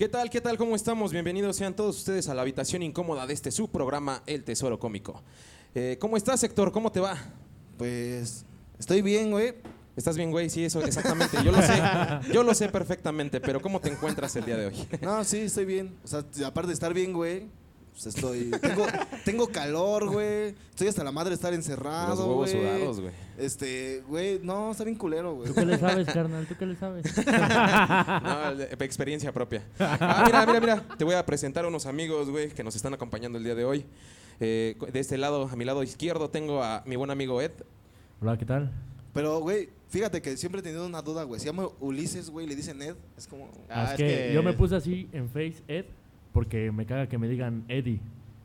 ¿Qué tal? ¿Qué tal? ¿Cómo estamos? Bienvenidos sean todos ustedes a la habitación incómoda de este su programa El Tesoro Cómico. Eh, ¿Cómo estás, Héctor? ¿Cómo te va? Pues estoy bien, güey. ¿Estás bien, güey? Sí, eso, exactamente. Yo lo sé. Yo lo sé perfectamente, pero ¿cómo te encuentras el día de hoy? No, sí, estoy bien. O sea, aparte de estar bien, güey, pues estoy. Tengo, tengo calor, güey. Estoy hasta la madre de estar encerrado. Los huevos güey. sudados, güey. Este, güey, no, está bien culero, güey. ¿Tú qué le sabes, carnal? ¿Tú qué le sabes? No, de- experiencia propia. Ah, mira, mira, mira. Te voy a presentar a unos amigos, güey, que nos están acompañando el día de hoy. Eh, de este lado, a mi lado izquierdo, tengo a mi buen amigo Ed. Hola, ¿qué tal? Pero, güey, fíjate que siempre he tenido una duda, güey. Se llama Ulises, güey, le dicen Ed. Es como. Ah, es, es que, que- yo me puse así en Face Ed porque me caga que me digan Eddie.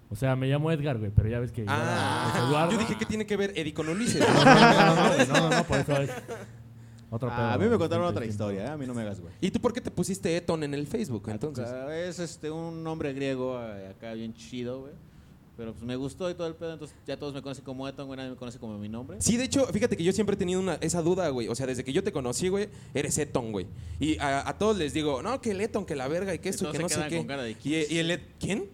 O sea, me llamo Edgar, güey, pero ya ves que ya Ah, Eduardo. yo dije, ¿qué tiene que ver Eddie con Ulises? No, no, no, por eso es otro pedo. Ah, a mí me contaron otra historia, ¿eh? a mí no me hagas, güey. ¿Y tú por qué te pusiste Eton en el Facebook, entonces? O sea, es este, un nombre griego eh, acá bien chido, güey. Pero pues me gustó y todo el pedo, entonces ya todos me conocen como Eton, güey, nadie me conoce como mi nombre. Sí, de hecho, fíjate que yo siempre he tenido una, esa duda, güey. O sea, desde que yo te conocí, güey, eres Eton, güey. Y a, a todos les digo, no, que el Eton, que la verga y que esto, que no sé qué. con cara de, Y, ¿quién es y el Et- ¿Quién?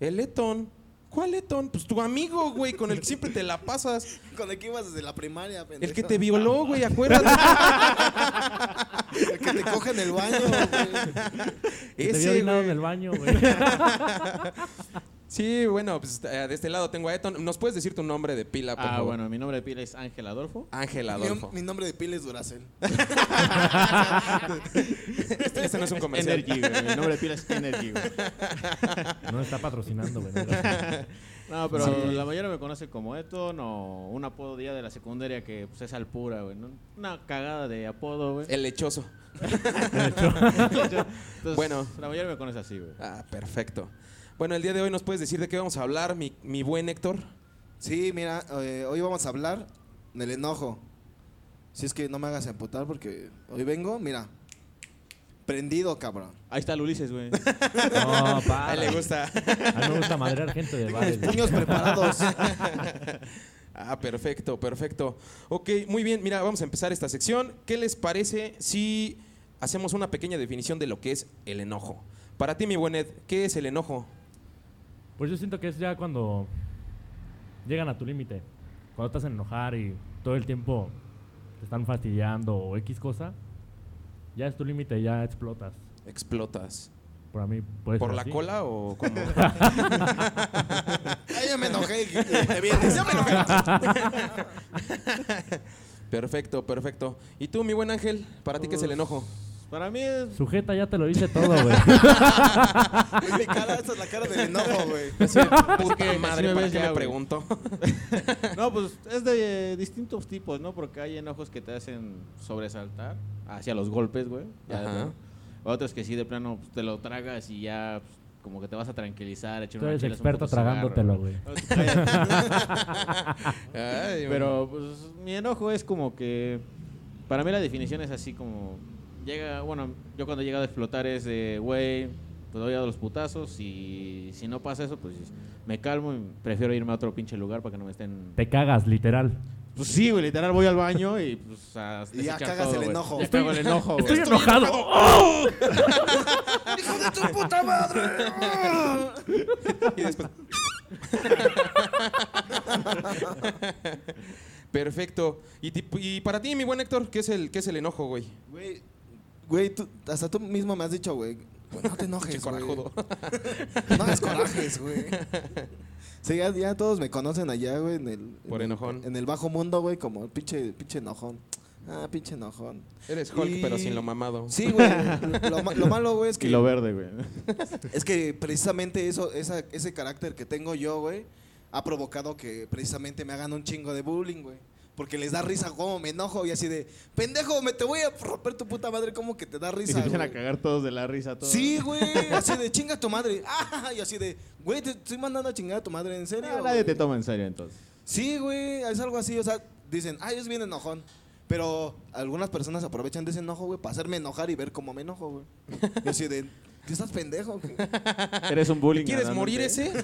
El Eton. ¿Cuál Eton? Pues tu amigo, güey, con el que siempre te la pasas. Con el que ibas desde la primaria, pendejo. El que te violó, güey, acuérdate. El que te coge en el baño, güey. Que te vio Ese, orinado en güey. el baño, güey. Sí, bueno, pues eh, de este lado tengo a Eton. ¿Nos puedes decir tu nombre de pila, por Ah, favor? bueno, mi nombre de pila es Ángel Adolfo. Ángel Adolfo. mi nombre de pila es Duracel. Este, este no es un comercial. Energy, güey. Mi nombre de pila es Energy, güey. No está patrocinando, güey. no, pero Sí. la mayoría me conoce como Eton o un apodo día de la secundaria que pues, es Alpura, güey. ¿no? Una cagada de apodo, güey. El lechoso. Entonces, Bueno. La mayoría me conoce así, güey. Ah, perfecto. Bueno, el día de hoy nos puedes decir de qué vamos a hablar, mi, mi buen Héctor. Sí, mira, eh, hoy vamos a hablar del enojo. Si es que no me hagas emputar porque hoy vengo, mira, prendido, cabrón. Ahí está el Ulises, güey. No, A para. él le gusta. A mí me gusta madrear gente de bares. Puños preparados. Ah, perfecto, perfecto. Ok, muy bien. Mira, vamos a empezar esta sección. ¿Qué les parece si hacemos una pequeña definición de lo que es el enojo? Para ti, mi buen Ed, ¿qué es el enojo? Pues yo siento que es ya cuando llegan a tu límite. Cuando estás en enojar y todo el tiempo te están fastidiando o X cosa, ya es tu límite, ya explotas. Explotas. Por mí puede ¿Por ser la así. cola o cómo? Ay, ya me enojé. Te vienes, ya me enojé. perfecto, perfecto. ¿Y tú, mi buen Ángel, para ti qué es el enojo? Para mí es Sujeta ya te lo dice todo, güey. Es mi cara, esta es la cara del enojo, güey. Puta madre, me ¿para qué ya, me pregunto? No, pues es de distintos tipos, ¿no? Porque hay enojos que te hacen sobresaltar hacia los golpes, güey. Otros que sí, de plano, pues, te lo tragas y ya pues, como que te vas a tranquilizar. echar Tú eres chela, experto tragándotelo, güey. Pero pues mi enojo es como que para mí la definición es así como llega, bueno, yo cuando he llegado a explotar es de, güey, pues doy a los putazos y si no pasa eso, pues me calmo y prefiero irme a otro pinche lugar para que no me estén Te cagas, literal. Pues sí, güey, literal voy al baño y pues a Y ya cagas todo, el enojo. Ya cago el enojo, güey. Estoy enojado. ¡Hijo de tu puta madre! Y después. Perfecto. ¿Y, para ti, mi buen Héctor, ¿qué es el, qué es el enojo, güey? Güey, güey, tú, hasta tú mismo me has dicho, güey. no te enojes, corajudo. No hagas corajes, güey. Sí, ya, ya todos me conocen allá, güey, en el... Por en el- enojón. en el bajo mundo, güey, como pinche, pinche enojón. Ah, pinche enojón. Eres Hulk, Y- pero sin lo mamado. Sí, güey. Lo, lo malo, güey, es que... Y lo verde, güey. Es que precisamente eso, esa, ese carácter que tengo yo, güey, ha provocado que precisamente me hagan un chingo de bullying, güey. Porque les da risa cómo me enojo y así de, pendejo, me te voy a romper tu puta madre, como que te da Y se risa. empiezan a güey?" cagar todos de la risa todos. Sí, güey, así de chinga tu madre. Ah, y así de, güey, te estoy mandando a chingar a tu madre, ¿en serio? Ah, nadie te güey?" toma en serio entonces. Sí, güey, es algo así, o sea, dicen, ay, es bien enojón. Pero algunas personas aprovechan de ese enojo, güey, para hacerme enojar y ver cómo me enojo, güey. Y así de, ¿qué estás pendejo? güey?" Eres un bullying. ¿Quieres morir ese?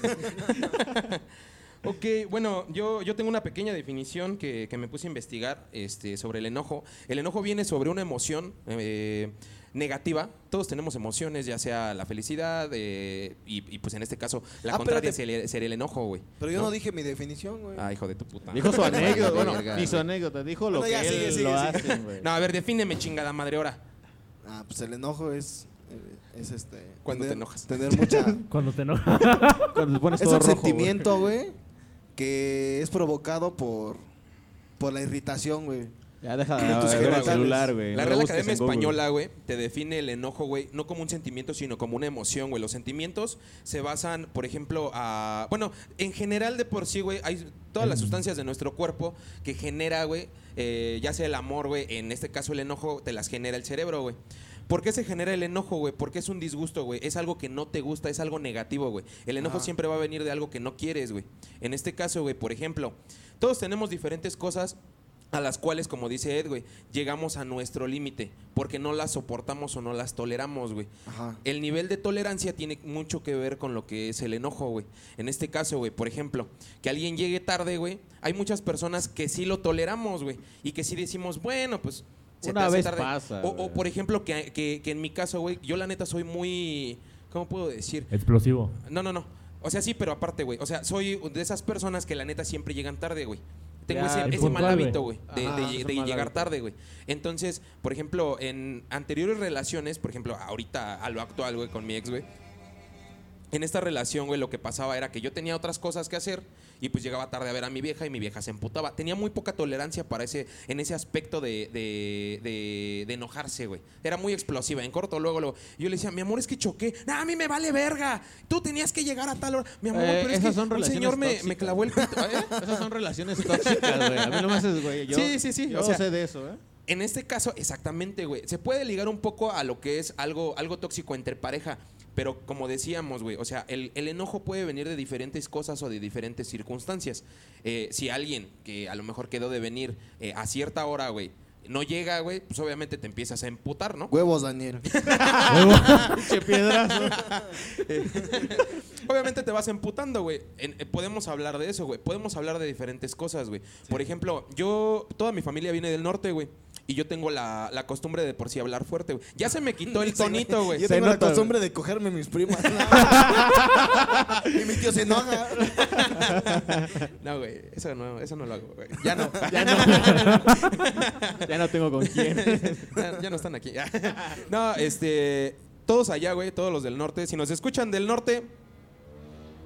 Ok, bueno, yo, yo tengo una pequeña definición que, que me puse a investigar este, sobre el enojo. El enojo viene sobre una emoción eh, negativa. Todos tenemos emociones, ya sea la felicidad eh, y, y, pues en este caso la Ah, contraria espérate. sería, sería el enojo, güey. Pero yo no, dije mi definición, güey. Ah, hijo de tu puta. Dijo su anécdota, bueno, Verga, ni su anécdota, dijo lo Bueno, ya, que sigue, él sigue, lo sigue. hacen, güey. No, a ver, defíneme chingada madre ahora. Ah, pues el enojo es. eh, Es este. Cuando te tener- enojas. Tener mucha. Cuando te enojas. Cuando te pones es todo un rojo, sentimiento, güey, que es provocado por. Por la irritación, güey. Ya deja de ver el celular, güey. La no Real Academia. Española, güey, te define el enojo, güey, no como un sentimiento, sino como una emoción, güey. Los sentimientos se basan, por ejemplo, a... Bueno, en general de por sí, güey, hay todas las sustancias de nuestro cuerpo que genera, güey, eh, ya sea el amor, güey, en este caso el enojo, te las genera el cerebro, güey. ¿Por qué se genera el enojo, güey? Porque es un disgusto, güey. Es algo que no te gusta, es algo negativo, güey. El enojo Ajá. siempre va a venir de algo que no quieres, güey. En este caso, güey, por ejemplo, todos tenemos diferentes cosas a las cuales, como dice Ed, güey, llegamos a nuestro límite, porque no las soportamos o no las toleramos, güey. Ajá. El nivel de tolerancia tiene mucho que ver con lo que es el enojo, güey. En este caso, güey, por ejemplo, que alguien llegue tarde, güey, hay muchas personas que sí lo toleramos, güey, y que sí decimos, bueno, pues... se te Una hace vez tarde. pasa, O, o, güey. por ejemplo, que, que- que en mi caso, güey, yo la neta soy muy... ¿Cómo puedo decir? Explosivo. No, no, no. O sea, sí, pero aparte, güey. O sea, soy de esas personas que la neta siempre llegan tarde, güey. Tengo Ya, ese, es ese mal hábito, güey, de, Ajá, de- es un de mal llegar hábito. tarde, güey. Entonces, por ejemplo, en anteriores relaciones, por ejemplo, ahorita a lo actual, güey, con mi ex, güey. En esta relación, güey, lo que pasaba era que yo tenía otras cosas que hacer y pues llegaba tarde a ver a mi vieja y mi vieja se emputaba. Tenía muy poca tolerancia para ese, en ese aspecto de, de, de- de enojarse, güey. Era muy explosiva. En corto, luego, luego. Yo le decía, mi amor, es que choqué. No, a mí me vale verga. Tú tenías que llegar a tal hora. Mi amor, Eh, pero es que son relaciones señor me, clavó el pito. ¿eh? Esas son relaciones tóxicas, güey. A mí no me haces, güey. Yo, Sí, sí, sí, Yo o sea- sé de eso, ¿eh? En este caso, exactamente, güey. Se puede ligar un poco a lo que es algo, algo tóxico entre pareja. Pero como decíamos, güey, o sea, el, el enojo puede venir de diferentes cosas o de diferentes circunstancias. Eh, si alguien que a lo mejor quedó de venir eh, a cierta hora, güey, no llega, güey, pues obviamente te empiezas a emputar, ¿no? Huevos, Daniel. Pinche piedrazo. Obviamente te vas emputando, güey. Eh, podemos hablar de eso, güey. Podemos hablar de diferentes cosas, güey. Por ejemplo, yo, toda mi familia viene del norte, güey. Y yo tengo la, la costumbre de por sí hablar fuerte, güey. Ya se me quitó el tonito, güey. Yo Se tengo la nota, costumbre de cogerme mis primas. y mi tío se enoja. No, güey, eso no, eso no lo hago, güey. Ya no, Ya no. ya no tengo con quién. ya, ya no están aquí. No, este, todos allá, güey, todos los del norte. Si nos escuchan del norte,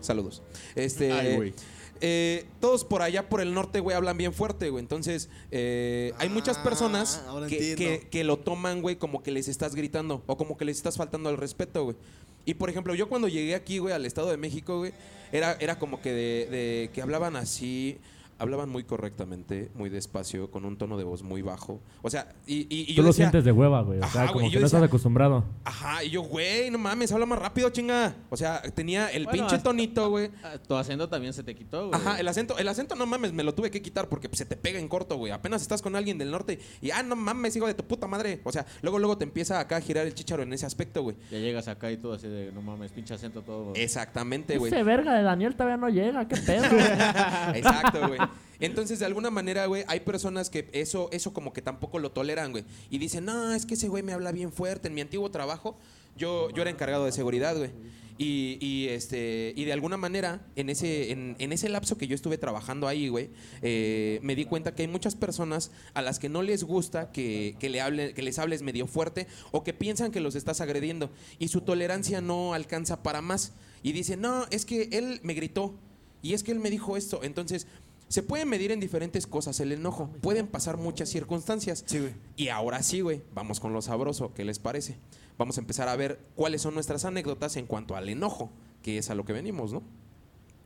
saludos. Este, Ay, güey. Eh, todos por allá, por el norte, güey, hablan bien fuerte, güey. Entonces, eh, hay muchas Ah, personas ahora que, entiendo. que- que lo toman, güey, como que les estás gritando o como que les estás faltando al respeto, güey. Y por ejemplo, yo cuando llegué aquí, güey, al Estado de México, güey, era, era como que de, de que hablaban así, hablaban muy correctamente, muy despacio, con un tono de voz muy bajo. O sea, y, y, y Tú yo lo decía, sientes de hueva, güey. O sea, como que no decía- estás acostumbrado. Ajá, y yo, güey, no mames, habla más rápido, chinga. O sea, tenía el Bueno, pinche hasta- tonito, güey. Tu acento también se te quitó, güey. Ajá, el acento, el acento no mames, me lo tuve que quitar porque se te pega en corto, güey. Apenas estás con alguien del norte y, ah, no mames, hijo de tu puta madre. O sea, luego, luego te empieza acá a girar el chicharo en ese aspecto, güey. Ya llegas acá y todo así de, no mames, pinche acento todo. Exactamente, güey. Ese verga de Daniel todavía no llega, qué pedo. Exacto, güey. Entonces, de alguna manera, güey, hay personas que eso, eso como que tampoco lo toleran, güey. Y dicen, no, es que ese güey me habla bien fuerte. En mi antiguo trabajo, yo, yo era encargado de seguridad, güey. Y, y, este, y de alguna manera, en ese, en, ese lapso que yo estuve trabajando ahí, güey, eh, me di cuenta que hay muchas personas a las que no les gusta que, que le hable, que les hables medio fuerte o que piensan que los estás agrediendo. Y su tolerancia no alcanza para más. Y dicen, no, es que él me gritó. Y es que él me dijo esto. Entonces, se puede medir en diferentes cosas el enojo. Pueden pasar muchas circunstancias. Sí, güey. Y ahora sí, güey, vamos con lo sabroso. ¿Qué les parece? Vamos a empezar a ver cuáles son nuestras anécdotas en cuanto al enojo, que es a lo que venimos, ¿no?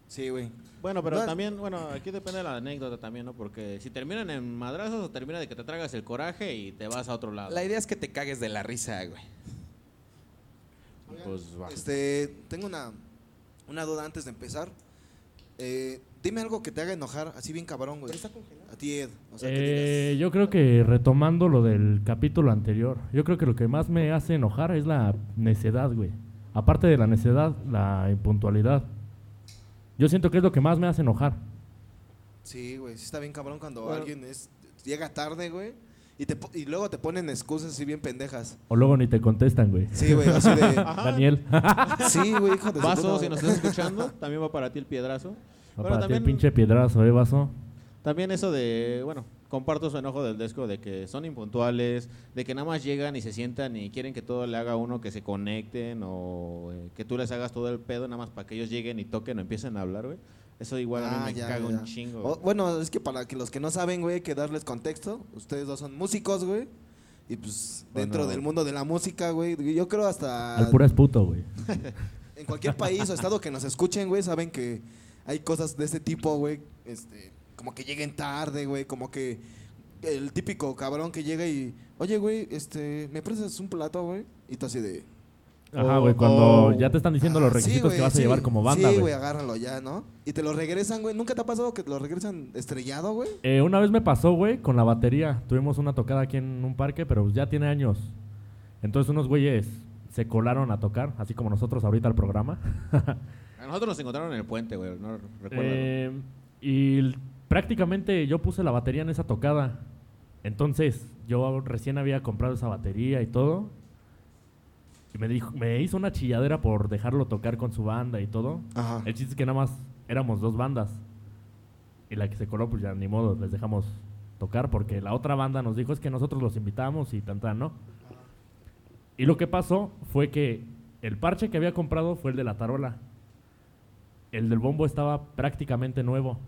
Sí, güey. Bueno, pero No, también, bueno, aquí depende de la anécdota también, ¿no? Porque si terminan en madrazos o termina de que te tragas el coraje y te vas a otro lado. La idea es que te cagues de la risa, güey. Pues va. Este, tengo una, una duda antes de empezar. Eh, dime algo que te haga enojar, así bien cabrón, güey. A ti, Ed. O sea, que Eh, digas, yo creo que retomando lo del capítulo anterior, yo creo que lo que más me hace enojar es la necedad, güey. Aparte de la necedad, la impuntualidad. Yo siento que es lo que más me hace enojar. Sí, güey, sí está bien cabrón cuando Bueno. alguien es, llega tarde, güey. Y, te, y luego te ponen excusas así bien pendejas. O luego ni te contestan, güey. Sí, güey, así de... Daniel. Sí, güey, hijo de Vaso, si nos estás escuchando, también va para ti el piedrazo. Bueno, para ti el también- pinche piedrazo, ¿eh, vaso? También eso de, bueno, comparto su enojo del Desco de que son impuntuales, de que nada más llegan y se sientan y quieren que todo le haga a uno, que se conecten o eh, que tú les hagas todo el pedo nada más para que ellos lleguen y toquen o empiecen a hablar, güey. Eso igual a mí Ah, me ya, caga ya. un chingo. O- güey. bueno, es que para que los que no saben, güey, hay que darles contexto. Ustedes dos son músicos, güey. Y pues dentro Bueno. del mundo de la música, güey, yo creo hasta Al pura es puto, güey. en cualquier país o estado que nos escuchen, güey, saben que hay cosas de este tipo, güey, este, como que lleguen tarde, güey, como que el típico cabrón que llega y, oye, güey, este, ¿me prestas un plato, güey? Y tú así de... Ajá, O- güey, cuando ya te están diciendo los "Ah, sí, requisitos que vas a sí, llevar como banda, Sí, güey. güey, agárralo ya, ¿no? Y te lo regresan, güey. ¿Nunca te ha pasado que te lo regresan estrellado, güey? Eh, una vez me pasó, güey, con la batería. Tuvimos una tocada aquí en un parque, pero ya tiene años. Entonces unos güeyes se colaron a tocar, así como nosotros ahorita al programa. A nosotros nos encontraron en el puente, güey, no recuerdo. Eh, y prácticamente yo puse la batería en esa tocada. Entonces, yo recién había comprado esa batería y todo. Y me, dijo, me hizo una chilladera por dejarlo tocar con su banda y todo. Ajá. El chiste es que nada más éramos dos bandas. Y la que se coló, pues ya ni modo, les dejamos tocar porque la otra banda nos dijo es que nosotros los invitamos y tan tan, ¿no? Y lo que pasó fue que el parche que había comprado fue el de la tarola. El del bombo estaba prácticamente nuevo.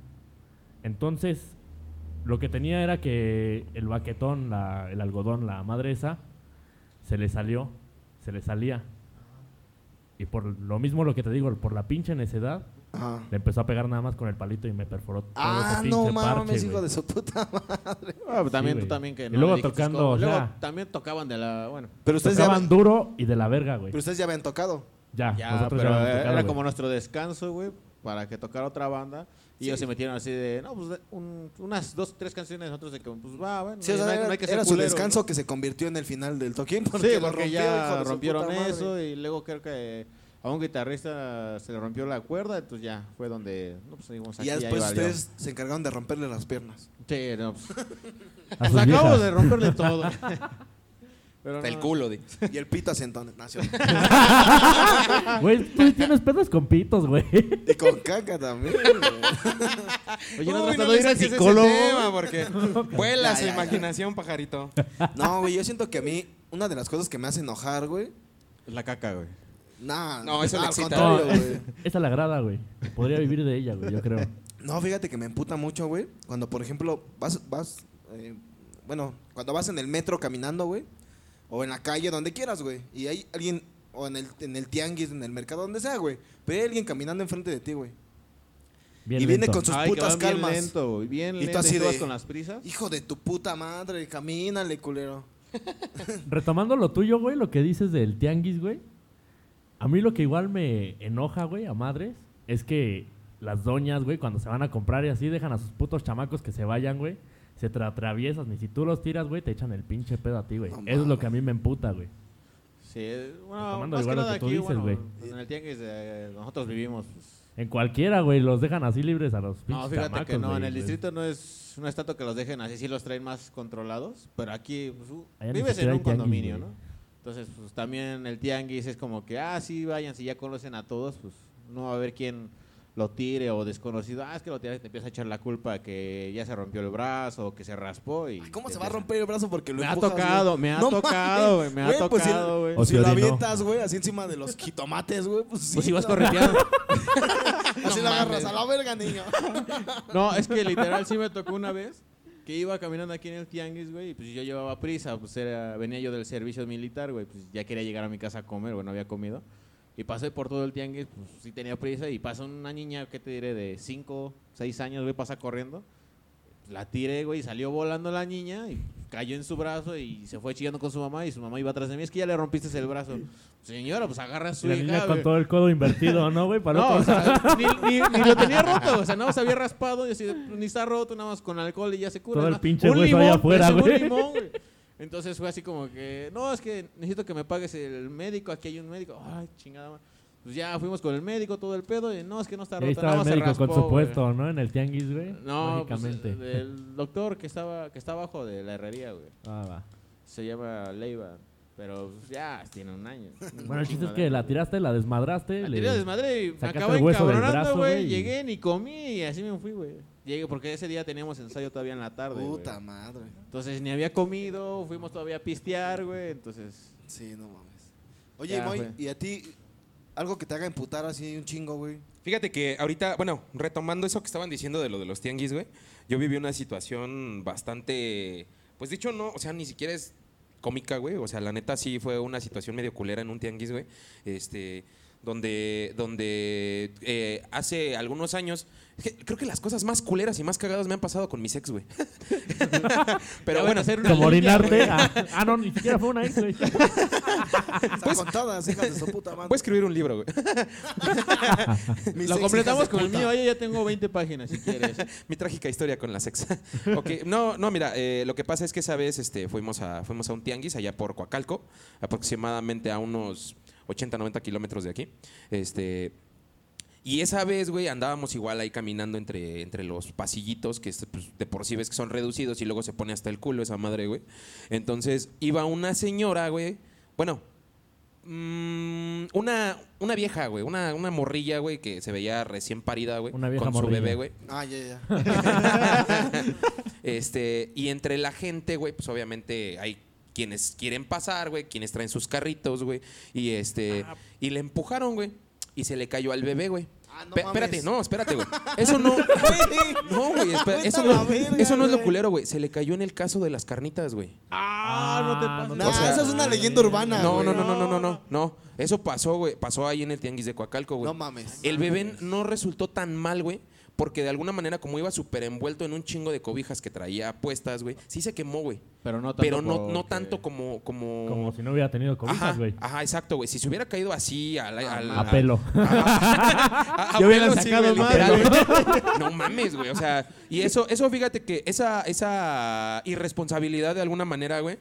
Entonces, lo que tenía era que el baquetón, la- el algodón, la madre esa, se le salió, se le salía. Y por lo mismo lo que te digo, por la pinche necedad, Ajá. le empezó a pegar nada más con el palito y me perforó todo Ah, ese no mames, hijo de su puta madre. Ah, pues también Sí, tú también que Y no luego le tocando, o Luego sea- también tocaban de la, bueno, Pero ustedes, ya, Tocaban habían- duro y de la verga, güey. pero ustedes ya habían tocado. Ya, ya, nosotros pero ya era güey. como nuestro descanso, güey, para que tocara otra banda. Y Sí. ellos se metieron así de, no, pues un- unas dos, tres canciones, nosotros de que, pues va, bueno, Sí, o no, sea, hay- no era, hay que ser era su culero, descanso ¿no? que se convirtió en el final del toquín. Sí, Porque, porque, lo rompió, ya rompieron puta madre. eso y luego creo que a un guitarrista se le rompió la cuerda, entonces ya fue donde, no, pues Y aquí ahí después valió. ustedes se encargaron de romperle las piernas. Sí, no, pues, A sus acabo viejas. de romperle todo. Pero Hasta el no. culo, di. Y el pito hacia entonación. Güey, tú tienes pedos con pitos, güey. y con caca también. güey. Oye, no Uy, tratado de ir al saques ese psicólogo. tema porque vuela Ya, su ya, ya. imaginación, pajarito. No, güey, yo siento que a mí, una de las cosas que me hace enojar, güey. La caca, güey. Nah, No, eso le al excita. contrario, No, es- güey. esa la agrada, güey. Podría vivir de ella, güey, yo creo. No, fíjate que me emputa mucho, güey. Cuando, por ejemplo, vas, vas, eh, bueno, cuando vas en el metro caminando, güey, o en la calle, donde quieras, güey, y hay alguien, o en el, en el tianguis, en el mercado, donde sea, güey, pero hay alguien caminando enfrente de ti, güey. Bien Y viene con sus Ay, putas bien calmas. lento, güey, bien Y tú lento. así ¿Y tú vas de- con las prisas? Hijo de tu puta madre, camínale, culero. Retomando lo tuyo, güey, lo que dices del tianguis, güey. A mí lo que igual me enoja, güey, a madres, es que las doñas, güey, cuando se van a comprar y así, dejan a sus putos chamacos que se vayan, güey. Se te atraviesas, ni si tú los tiras, güey, te echan el pinche pedo a ti, güey. No Eso es lo que a mí me emputa, güey. Sí, bueno, más que nada que tú aquí, dices, bueno, en el tianguis eh, nosotros vivimos, pues, En cualquiera, güey, los dejan así libres a los pinches No, fíjate que no, en el distrito no es, no es tanto que los dejen así, sí los traen más controlados, pero aquí pues, uh, vives en un tianguis, condominio. ¿no? Entonces, pues también el tianguis es como que, ah, sí, vayan, si ya conocen a todos, pues no va a haber quién lo tire o desconocido, ah, es que lo tiraste, te empieza a echar la culpa que ya se rompió el brazo o que se raspó y... Ay, ¿Cómo se va a romper el brazo porque lo Me ha empujas, tocado, güey? me ha No tocado, güey, me ha pues, si- tocado, güey. O si lo avientas, güey, así encima de los jitomates, güey, pues sí. Pues si vas correteando. Así No lo agarras a la verga, niño. No, es que literal sí me tocó una vez que iba caminando aquí en el tianguis, güey, y pues yo llevaba prisa, pues era, venía yo del servicio militar, güey, pues ya quería llegar a mi casa a comer, güey, no había comido. Y pasé por todo el tianguis, pues sí tenía prisa, y pasa una niña, ¿qué te diré? De 5, 6 años, güey, pasa corriendo. La tiré, güey, y salió volando la niña, y cayó en su brazo, y se fue chillando con su mamá, y su mamá iba atrás de mí, es que ya le rompiste el brazo. Señora, pues agarra a su la hija, niña con güey. todo el codo invertido, ¿no, güey? Para No, otro- o sea, ni, ni- ni lo tenía roto, o sea, nada más había raspado y así, ni está roto, nada más con alcohol y ya se cura. Todo el ¿no? pinche hueso limón, allá afuera, un limón, güey. Entonces fue así como que, no, es que necesito que me pagues el médico, aquí hay un médico. Ay, chingada. Pues ya fuimos con el médico, todo el pedo, y no, es que no está Y ahí rota, estaba nada el más médico con raspó, su güey. puesto, ¿no? En el tianguis, güey. No, pues, Mágicamente. el doctor que estaba que está abajo de la herrería, güey. Ah, va. Se llama Leiva, pero pues, ya tiene un año. Bueno, el chiste es que la tiraste, la desmadraste. La le- tiré desmadre y me acabé el encabronando, güey. Llegué, ni comí y así me fui, güey. Llegué porque ese día teníamos ensayo todavía en la tarde, güey. Puta madre. Entonces ni había comido, fuimos todavía a pistear, güey. Entonces, Sí, no mames. Oye, Ya Moy. ¿y a ti algo que te haga emputar así un chingo, güey? Fíjate que ahorita, bueno, retomando eso que estaban diciendo de lo de los tianguis, güey, yo viví una situación bastante, pues dicho no, o sea, ni siquiera es cómica, güey, o sea, la neta sí fue una situación medio culera en un tianguis, güey, este, donde, donde eh, hace algunos años, creo que las cosas más culeras y más cagadas me han pasado con mis ex, güey. Pero bueno, hacer una Como orinarte. Ah, ah, no, ni siquiera fue una ex, güey. Están con todas, hijas de su puta madre. voy a escribir un libro, güey. Lo ex completamos con el mío. Yo ya tengo 20 páginas, si quieres. Mi trágica historia con la sex. ok, no, no, mira, eh, lo que pasa es que esa vez este, fuimos, a, fuimos a un tianguis allá por Coacalco, aproximadamente a unos 80, 90 kilómetros de aquí. Este. Y esa vez, güey, andábamos igual ahí caminando entre, entre los pasillitos, que pues, de por sí ves que son reducidos y luego se pone hasta el culo esa madre, güey. Entonces iba una señora, güey. Bueno, mm, una, una vieja, güey. Una, una morrilla, güey, que se veía recién parida, güey. Una vieja con su bebé, güey. Ah, ya, ya. Este, y entre la gente, güey, pues obviamente hay quienes quieren pasar, güey, quienes traen sus carritos, güey, y este, y le empujaron, güey, y se le cayó al bebé, güey. Ah, no espérate, no, espérate, güey. Eso no, no, güey, eso no, verga, eso no es lo culero, güey. Se le cayó en el caso de las carnitas, güey. Ah, no te Ah, pases. no O sea- esa es una leyenda urbana, No, güey. no, no, no, no, no, no, no. Eso pasó, güey. Pasó ahí en el tianguis de Coacalco, güey. No mames. El bebé no resultó tan mal, güey. Porque de alguna manera, como iba súper envuelto en un chingo de cobijas que traía puestas, güey, sí se quemó, güey. Pero no tanto. Pero no, tanto como. Como, Como si no hubiera tenido cobijas, güey. ajá, exacto, güey. Si se hubiera caído así al, al- A pelo. a- a pelo, sí, sacado güey, más. No mames, güey. O sea, y eso, eso fíjate que esa, esa irresponsabilidad de alguna manera, güey,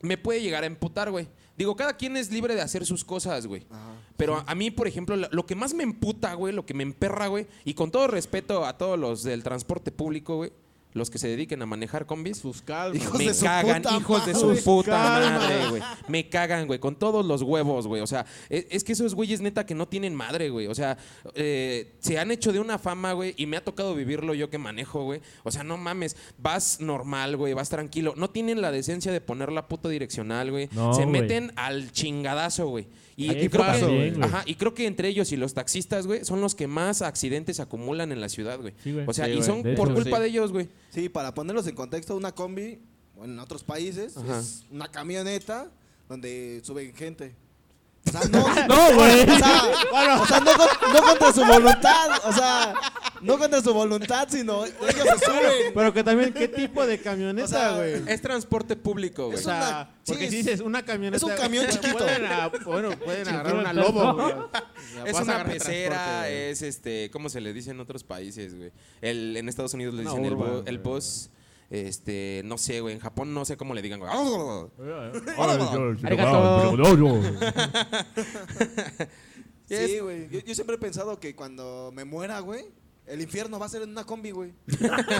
me puede llegar a emputar, güey. Digo, cada quien es libre de hacer sus cosas, güey. Ajá. Pero a, a mí, por ejemplo, lo, lo que más me emputa, güey, lo que me emperra, güey, y con todo respeto a todos los del transporte público, güey, los que se dediquen a manejar combis, Sus calmas. Hijos me de su cagan, puta hijos de madre. su puta madre, güey. Me cagan, güey, con todos los huevos, güey. O sea, es, es que esos güeyes neta que no tienen madre, güey. O sea, eh, se han hecho de una fama, güey, y me ha tocado vivirlo yo que manejo, güey. O sea, no mames, vas normal, güey, vas tranquilo. No tienen la decencia de poner la puta direccional, güey. No, se güey. meten al chingadazo, güey. Y, y creo que, güey. ajá, y creo que entre ellos y los taxistas, güey, son los que más accidentes acumulan en la ciudad, güey. Sí, güey. O sea, Sí, y son De por culpa sí. de ellos, güey. Sí, para ponerlos en contexto, una combi, bueno, en otros países, Ajá. es una camioneta donde suben gente. O sea, no, No, güey. O sea, o sea, no, con- no contra su voluntad, o sea, no contra su voluntad, sino ellos se suben. Pero que también, ¿qué tipo de camioneta, O sea, güey? Es transporte público, güey. O sea, una- porque sí, si es- dices una camioneta. es un camión chiquito. Pueden, a- bueno, pueden agarrar una lobo, güey. O sea, Es una pecera, es este, ¿cómo se le dice en otros países, güey? El, en Estados Unidos le dicen el, bu- el bus, este, no sé, güey, en Japón no sé cómo le digan, güey. Sí, güey. Yo, yo siempre he pensado que cuando me muera, güey, el infierno va a ser en una combi, güey.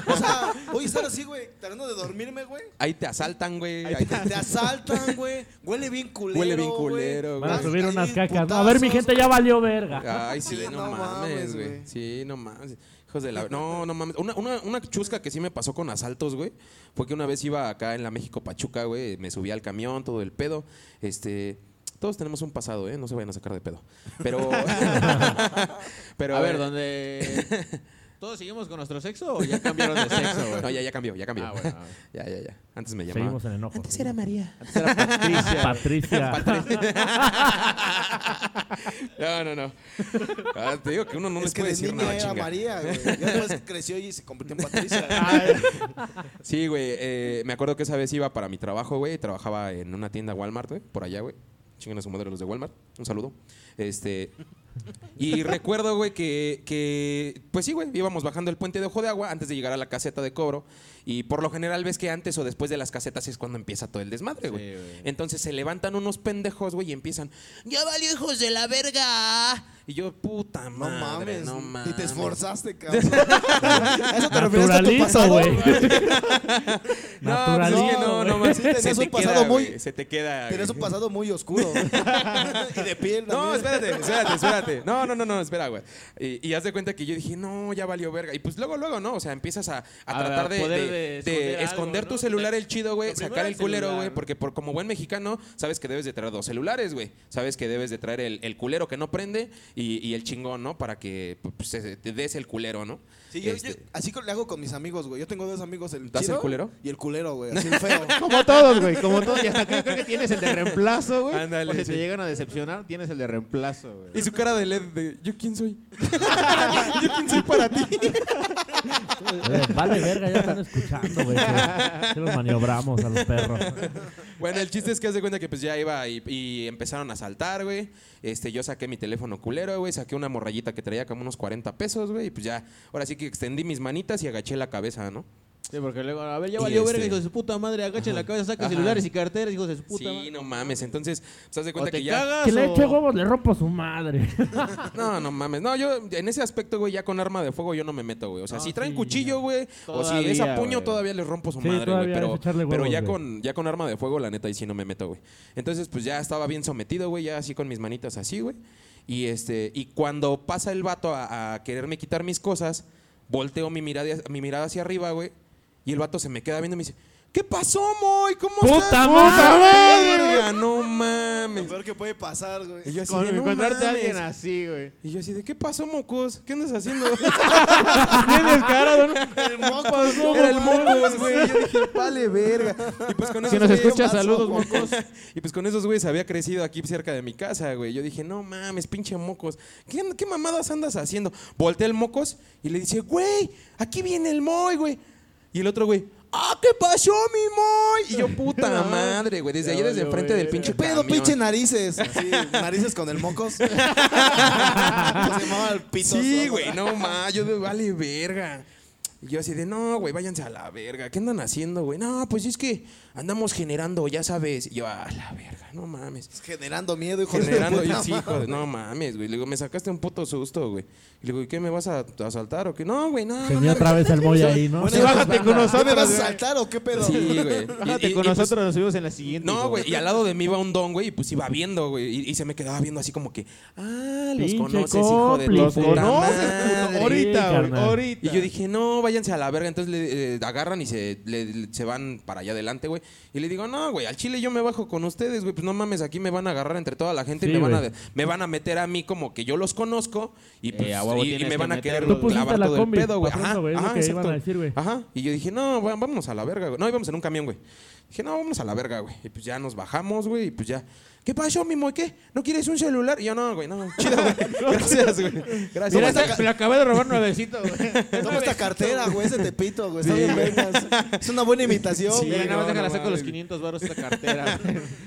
O sea, voy a estar así, güey, tratando de dormirme, güey. Ahí te asaltan, güey. ahí te- Te asaltan, güey. Huele bien culero. Huele bien güey. culero, güey. Van a subir unas cacas. No, a ver, mi putazos. gente ya valió verga. Ay, sí, Sí, no, no mames, güey. güey. Sí, no mames. Hijos de la... No, no mames. Una, una, una chusca que sí me pasó con asaltos, güey, fue que una vez iba acá en la México Pachuca, güey, me subí al camión, todo el pedo. Este... Todos tenemos un pasado, ¿eh? No se vayan a sacar de pedo. Pero... Pero... a ver, eh, ¿dónde. ¿Todos seguimos con nuestro sexo o ya cambiaron de sexo? No, ya, ya cambió, ya cambió. Ah, bueno. Ya, ya, ya. Antes me llamaba. Seguimos en enojo. Antes era María. Antes era Patricia. Patricia. No, no, no. Ah, te digo que uno no es les que puede de decir niña nada, era chinga. María, güey. Ya después creció y se convirtió en Patricia. Sí, güey. eh, me acuerdo que esa vez iba para mi trabajo, güey. Trabajaba en una tienda Walmart, güey, por allá, güey. Chingan a su madre los de Walmart. Un saludo. Este. Y recuerdo, güey, que, que, pues sí, güey, íbamos bajando el puente de Ojo de Agua antes de llegar a la caseta de cobro. Y por lo general ves que antes o después de las casetas es cuando empieza todo el desmadre, güey. Sí. Entonces se levantan unos pendejos, güey, y empiezan, ya valió hijos de la verga. Y yo, puta No madre, mames. no mames. Y te esforzaste, cabrón. ¿Eso te refieres a tu pasado? güey. No, pues es que no, no más. Sí, tenías se un te pasado queda, muy- Se te queda. Tienes un pasado muy oscuro. y de piel No, también. espérate, espérate, espérate. No, no, no, no, espera, güey. Y, y haz de cuenta que yo dije, no, ya valió verga. Y pues luego, luego, ¿no? O sea, empiezas a, a A tratar de, poder de- de de esconder esconder, algo, tu ¿no? celular el chido, güey. Sacar el culero, güey. ¿no? Porque por, como buen mexicano, sabes que debes de traer dos celulares, güey. Sabes que debes de traer el, el culero que no prende y, y el chingón, ¿no? Para que pues, se- te des el culero, ¿no? Sí, yo, Este, yo- así co- le hago con mis amigos, güey. Yo tengo dos amigos, el ¿Das el chido culero? y el culero, güey. Así el feo. Como todos, güey, como todos. Y hasta creo, creo que tienes el de reemplazo, güey. Ándale, Por si sí. te llegan a decepcionar, tienes el de reemplazo, güey. Y su cara de LED de, ¿yo quién soy? ¿Yo quién soy para ti? Eh, Vale, verga, ya están escuchando, güey. Que, que los maniobramos a los perros. Bueno, el chiste es que haz de cuenta que pues ya iba y, y empezaron a saltar, güey. Este, yo saqué mi teléfono culero, güey, saqué una morrayita que traía como unos 40 pesos, güey, y pues ya, ahora sí que extendí mis manitas y agaché la cabeza, ¿no? Sí, porque luego, a ver, ya valió verga, este- hijo de su puta madre, agachen la cabeza, saca Ajá. celulares y carteras, hijos de su puta sí, madre. no mames, entonces, pues haz de cuenta te que ya... cagas Que le eche huevos, le rompo su madre. No, no mames. No, yo en ese aspecto, güey, ya con arma de fuego yo no me meto, güey. O sea, No, si traen sí, cuchillo, güey, o si es a puño, todavía les rompo su Sí, madre, güey. Pero, pero ya, con, ya con arma de fuego, la neta, ahí sí no me meto, güey. Entonces, pues ya estaba bien sometido, güey, ya así con mis manitas así, güey. Y, este, y cuando pasa el vato a, a quererme quitar mis cosas, volteo mi mirada, mi mirada hacia arriba, güey. Y el vato se me queda viendo y me dice, ¿qué pasó, Moy? ¿Cómo ¡Puta estás? madre! verga! No Lo mames. peor que puede pasar, güey. Y yo así Con de, "No encontrarte a mames". alguien así, güey. Y yo así de, ¿qué pasó, mocos? ¿Qué andas haciendo? Bien descarado, ¿no? El moco, Era el mocos, güey. Yo dije, vale, verga. Y pues con Si esos nos güeyes- escucha, saludos, mocos. Y pues con esos güeyes había crecido aquí cerca de mi casa, güey. Yo dije, no mames, pinche mocos. ¿Qué, qué mamadas andas haciendo? Volteé el mocos y le dice, güey, aquí viene el moy, güey. Y el otro güey, ¡ah, qué pasó, mi moy! Y yo, puta madre, güey. Desde Ya ahí, desde valió, enfrente del pinche ¿Qué pedo, camión. pinche narices? Así, narices con el mocos. Se llamaba el pito. Sí, güey, no ma, yo de vale verga. Y yo así de, no, güey, váyanse a la verga. ¿Qué andan haciendo, güey? No, pues es que andamos generando, ya sabes. Y yo, a la verga, no mames. Generando miedo, hijo de Generando, y puta sí, hijo de- no mames, güey. Le digo, me sacaste un puto susto, güey. Y le digo, ¿y qué me vas a asaltar o qué? No, güey, no. Tenía otra vez el moy ahí, ¿no? Bueno, Sí, bájate con ¿Ya nosotros. me vas a güey. saltar o qué pedo? Sí, güey. Bájate Y- y- con y pues- nosotros, nos subimos en la siguiente. No, güey, y al lado de mí iba un don, güey, y pues iba viendo, güey, y, y se me quedaba viendo así como que, ah, los Pinche conoces, hijo de. Los puta conoces, madre. puto. Ahorita, güey, ahorita. Y yo dije, no, váyanse a la verga. Entonces le eh, agarran y se, le- se van para allá adelante, güey. Y le digo, no, güey, al chile yo me bajo con ustedes, güey. Pues no mames, aquí me van a agarrar entre toda la gente y me van, a, me van a meter a mí como que yo los conozco y, pues, Eh, y- y, tienes me van a querer clavar la todo el combi pedo, güey. Ajá, ajá, que iban exacto. a decir, güey. Ajá. Y yo dije, no, vámonos a la verga, güey. No, íbamos en un camión, güey. Dije, no, vámonos a la verga, güey. Y pues ya nos bajamos, güey, y pues ya. ¿Qué pasó, Mimo? ¿Qué? ¿No quieres un celular? Y yo, no, güey, no. Chido, güey. Gracias, güey. Gracias. Mira, güey. esta- me lo acabé de robar nuevecito, güey. Toma esta cartera, güey, ese tepito, güey. Está bien vergas. Es una buena imitación. Sí, güey. Mira, nada más no, déjala no saco los mames. 500 baros esta cartera.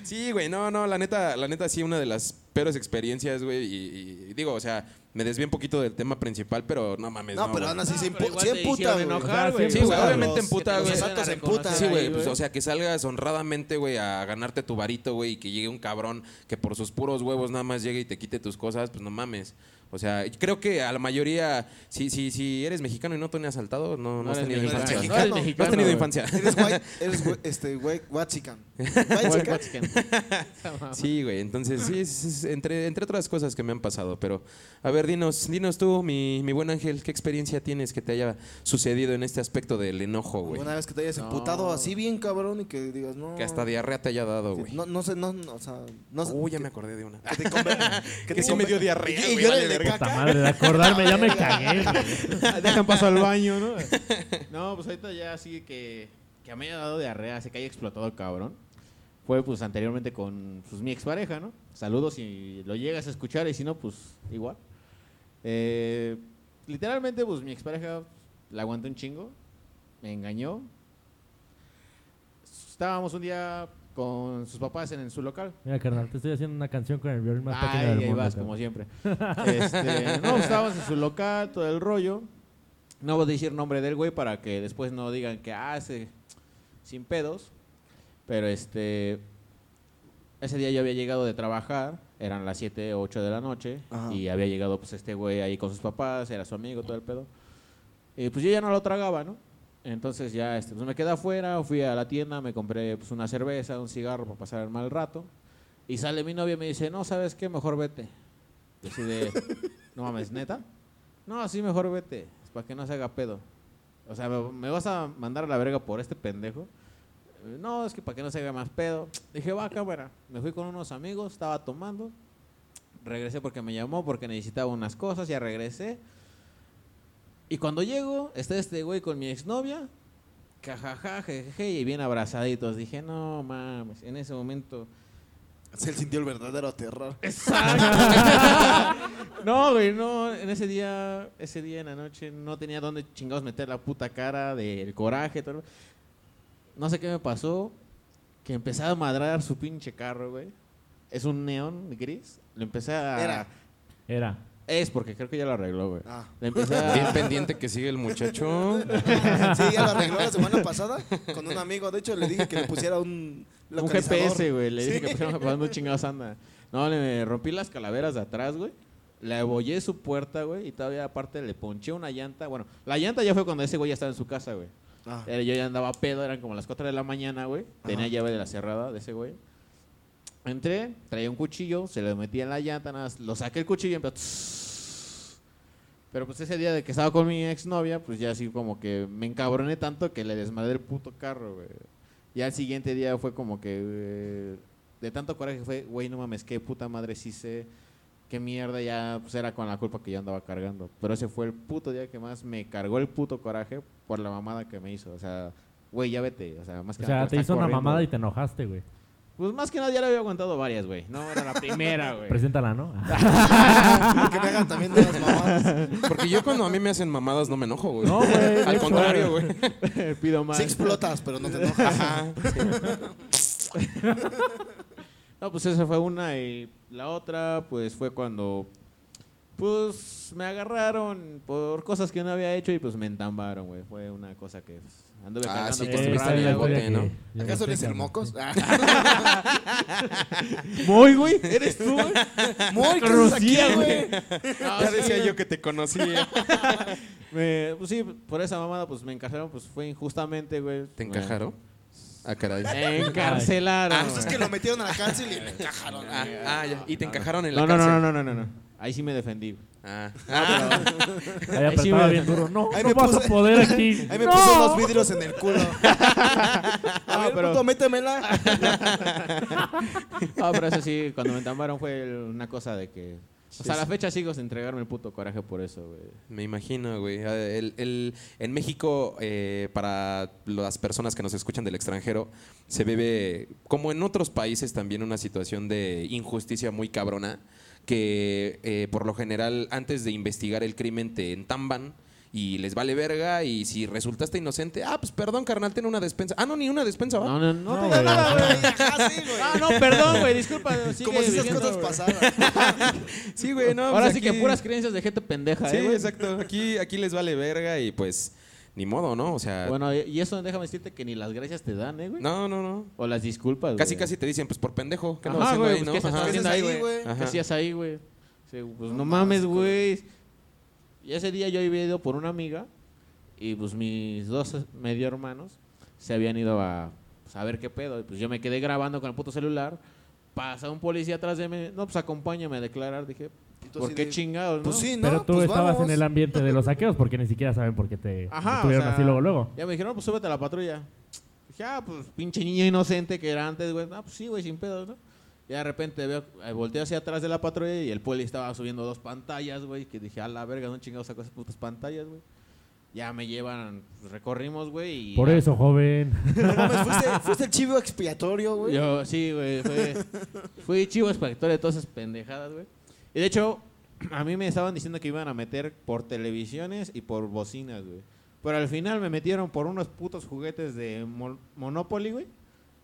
Sí, güey, no, no, la neta, la neta sí, una de las peores experiencias, güey, y, y digo, o sea, me desvié un poquito del tema principal, pero no mames, No, no, pero aún así se igual sí emputa, güey. enojar, Sí, güey. Sí, güey, Puta, obviamente los- emputa, los güey. emputan. reconocer Sí, güey, pues, o sea, que salgas honradamente, güey, a ganarte tu varito, güey, y que llegue un cabrón que por sus puros huevos nada más llegue y te quite tus cosas, pues no mames. O sea, creo que a la mayoría, si, si, si eres mexicano y no te han asaltado, no, no, No has tenido mexicano. infancia. No eres No mexicano, has tenido infancia. Eres white, eres güey- este, Watsican. Watsican. Sí, güey, entonces sí, es- es entre, entre otras cosas que me han pasado, pero a ver, dinos, dinos tú, mi, mi buen ángel, ¿qué experiencia tienes que te haya sucedido en este aspecto del enojo, güey? Una vez que te hayas emputado así bien cabrón y que digas, no. Que hasta diarrea te haya dado, güey. No, no sé, no, no, o sea, no sé. Uy, ya me acordé de una. Que te conven- Que te sí me dio diarrea, güey, vale verga. Puta caca. madre, de acordarme, ya me cagué. Dejan paso al baño, ¿no? No, pues ahorita ya sí que, que a mí me ha dado diarrea, así que haya explotado el cabrón. Fue pues anteriormente con pues, mi expareja, ¿no? Saludos si lo llegas a escuchar y si no, pues igual. Eh, literalmente, pues mi expareja la aguanté un chingo, me engañó. Estábamos un día con sus papás en, su local. Mira, carnal, te estoy haciendo una canción con el violín más Ay, pequeño del ahí mundo. vas, como siempre. Este, no, estábamos en su local, todo el rollo. No voy a decir nombre del güey para que después no digan que hace sin pedos. Pero este. Ese día yo había llegado de trabajar, eran las 7 o 8 de la noche. Ajá. Y había llegado pues este güey ahí con sus papás, era su amigo, todo el pedo. Y pues yo ya no lo tragaba, ¿no? Entonces ya este, pues me quedé afuera, fui a la tienda, me compré pues una cerveza, un cigarro para pasar el mal rato. Y sale mi novia y me dice, no, ¿sabes qué? Mejor vete. Y así de, no mames, ¿neta? No, sí, mejor vete, para que no se haga pedo. O sea, ¿me, me vas a mandar a la verga por este pendejo? Eh, No, es que para que no se haga más pedo. Dije, va, cámara. Me fui con unos amigos, estaba tomando. Regresé porque me llamó, porque necesitaba unas cosas, ya regresé. Y cuando llego, está este güey con mi exnovia, cajaja, jejeje, y bien abrazaditos. Dije, no mames, en ese momento... Él sintió el verdadero terror. no, güey, no. En ese día, ese día en la noche, no tenía dónde chingados meter la puta cara del coraje. Todo. No sé qué me pasó, que empecé a madrar su pinche carro, güey. Es un neón gris. Lo empecé a... Era. Era. Es porque creo que ya lo arregló, güey. Ah. Le empecé a... Bien pendiente que sigue el muchacho. Sí, ya lo arregló la semana pasada con un amigo. De hecho, le dije que le pusiera un Un. GPS, güey. Le dije Sí. que para dónde chingados anda. No, le rompí las calaveras de atrás, güey. Le abollé su puerta, güey. Y todavía aparte le ponché una llanta. Bueno, la llanta ya fue cuando ese güey ya estaba en su casa, güey. Ah. Yo ya andaba pedo, eran como las 4 de la mañana, güey. Tenía Ajá. llave de la cerrada de ese güey. Entré, traía un cuchillo, se lo metí en la llanta, nada más, lo saqué el cuchillo y empezó... Pero pues ese día de que estaba con mi exnovia, pues ya así como que me encabroné tanto que le desmadré el puto carro, güey. Y al siguiente día fue como que... eh, de tanto coraje fue, güey, no mames, qué puta madre sí sé. Qué mierda, ya pues era con la culpa que yo andaba cargando. Pero ese fue el puto día que más me cargó el puto coraje por la mamada que me hizo. O sea, güey, ya vete. O sea, más que O sea, te hizo una mamada y te enojaste, güey. Pues más que nada ya le había aguantado varias, güey. No, era la primera, güey. Preséntala, ¿no? Que me hagan también de las mamadas. Porque yo cuando a mí me hacen mamadas no me enojo, güey. No, güey, Al contrario, güey. Pido más. Sí explotas, pero no te enojas. Ajá. No, pues esa fue una y la otra, pues fue cuando, pues me agarraron por cosas que no había hecho y pues me entambaron, güey. Fue una cosa que pues, anduve Ah, sí, por que Eh, estuviste en el bote, ¿no? que ¿Acaso eres el mocos? Ah. Muy, güey, eres tú, güey. Muy ¿qué haces Conocía, aquí, güey. Ya sí, decía yo que te conocía. Me- pues sí, por esa mamada, pues me encarcelaron, pues fue injustamente, güey. ¿Te encajaron? Ah, caray. Me encarcelaron. Ah, pues es que lo metieron a la cárcel y le encajaron. Ah, ah, ya. Y te encajaron en la No, no, no, cárcel. no, no, no, no. Ahí sí me defendí. güey. Ah. Ah, Ahí Ahí sí apretaba bien duro. No, Ahí no me vas puse- a poder aquí. Ahí me ¡No! puso unos vidrios en el culo. A ver, pero- puto, métemela. No, pero eso sí, cuando me entambaron fue una cosa de que... Hasta la fecha sigo sin entregarme el puto coraje por eso, güey. Me imagino, güey. El- el- en México, eh, para las personas que nos escuchan del extranjero, se vive, como en otros países, también una situación de injusticia muy cabrona, que eh, por lo general, antes de investigar el crimen, te entamban y les vale verga, y si resultaste inocente, ah, pues perdón, carnal, ten una despensa. Ah, no, ni una despensa, ¿va? No, no, no, No, tengo güey. nada, güey. Ajá, sí, güey. Ah, no, perdón, güey, disculpa. sigue Como si esas viviendo, cosas güey. pasaran. Sí, güey, no. Ahora pues sí que aquí- puras creencias de gente pendeja, Sí, ¿eh, güey? exacto. Aquí, aquí les vale verga y pues, ni modo, ¿no? O sea, Bueno, y- eso déjame decirte que ni las gracias te dan, ¿eh, güey? no, no, no. O las disculpas, Casi, güey. casi te dicen, pues por pendejo. ¿Qué haciendo güey, ahí, pues, no? ¿qué estás Ajá. ¿Qué haciendo ahí, güey? ¿Qué hacías ahí, güey? Pues no, No mames, güey. Y ese día yo había ido por una amiga y pues mis dos medio hermanos se habían ido a, pues, a ver qué pedo. Y pues yo me quedé grabando con el puto celular. Pasa un policía atrás de mí. No, pues acompáñame a declarar. Dije, ¿por qué de, chingados, no? Pues sí, ¿no? Pero tú Pues estabas vamos. en el ambiente de los saqueos porque ni siquiera saben por qué te Ajá, estuvieron o sea, así luego, luego. Ya me dijeron, no, pues súbete a la patrulla. Dije, ah, pues pinche niño inocente que era antes, güey. Ah, pues sí, güey, sin pedo, ¿no? Ya de repente veo, eh, volteo hacia atrás de la patrulla y el poli estaba subiendo dos pantallas, güey. Que dije, a la verga, no chingados sacó esas putas pantallas, güey. Ya me llevan, pues, recorrimos, güey. y Por ya- eso, joven. No mames, fuiste, fuiste el chivo expiatorio, güey. Yo, sí, güey. Fue, fui chivo expiatorio de todas esas pendejadas, güey. Y de hecho, a mí me estaban diciendo que iban a meter por televisiones y por bocinas, güey. Pero al final me metieron por unos putos juguetes de Mon- Monopoly, güey.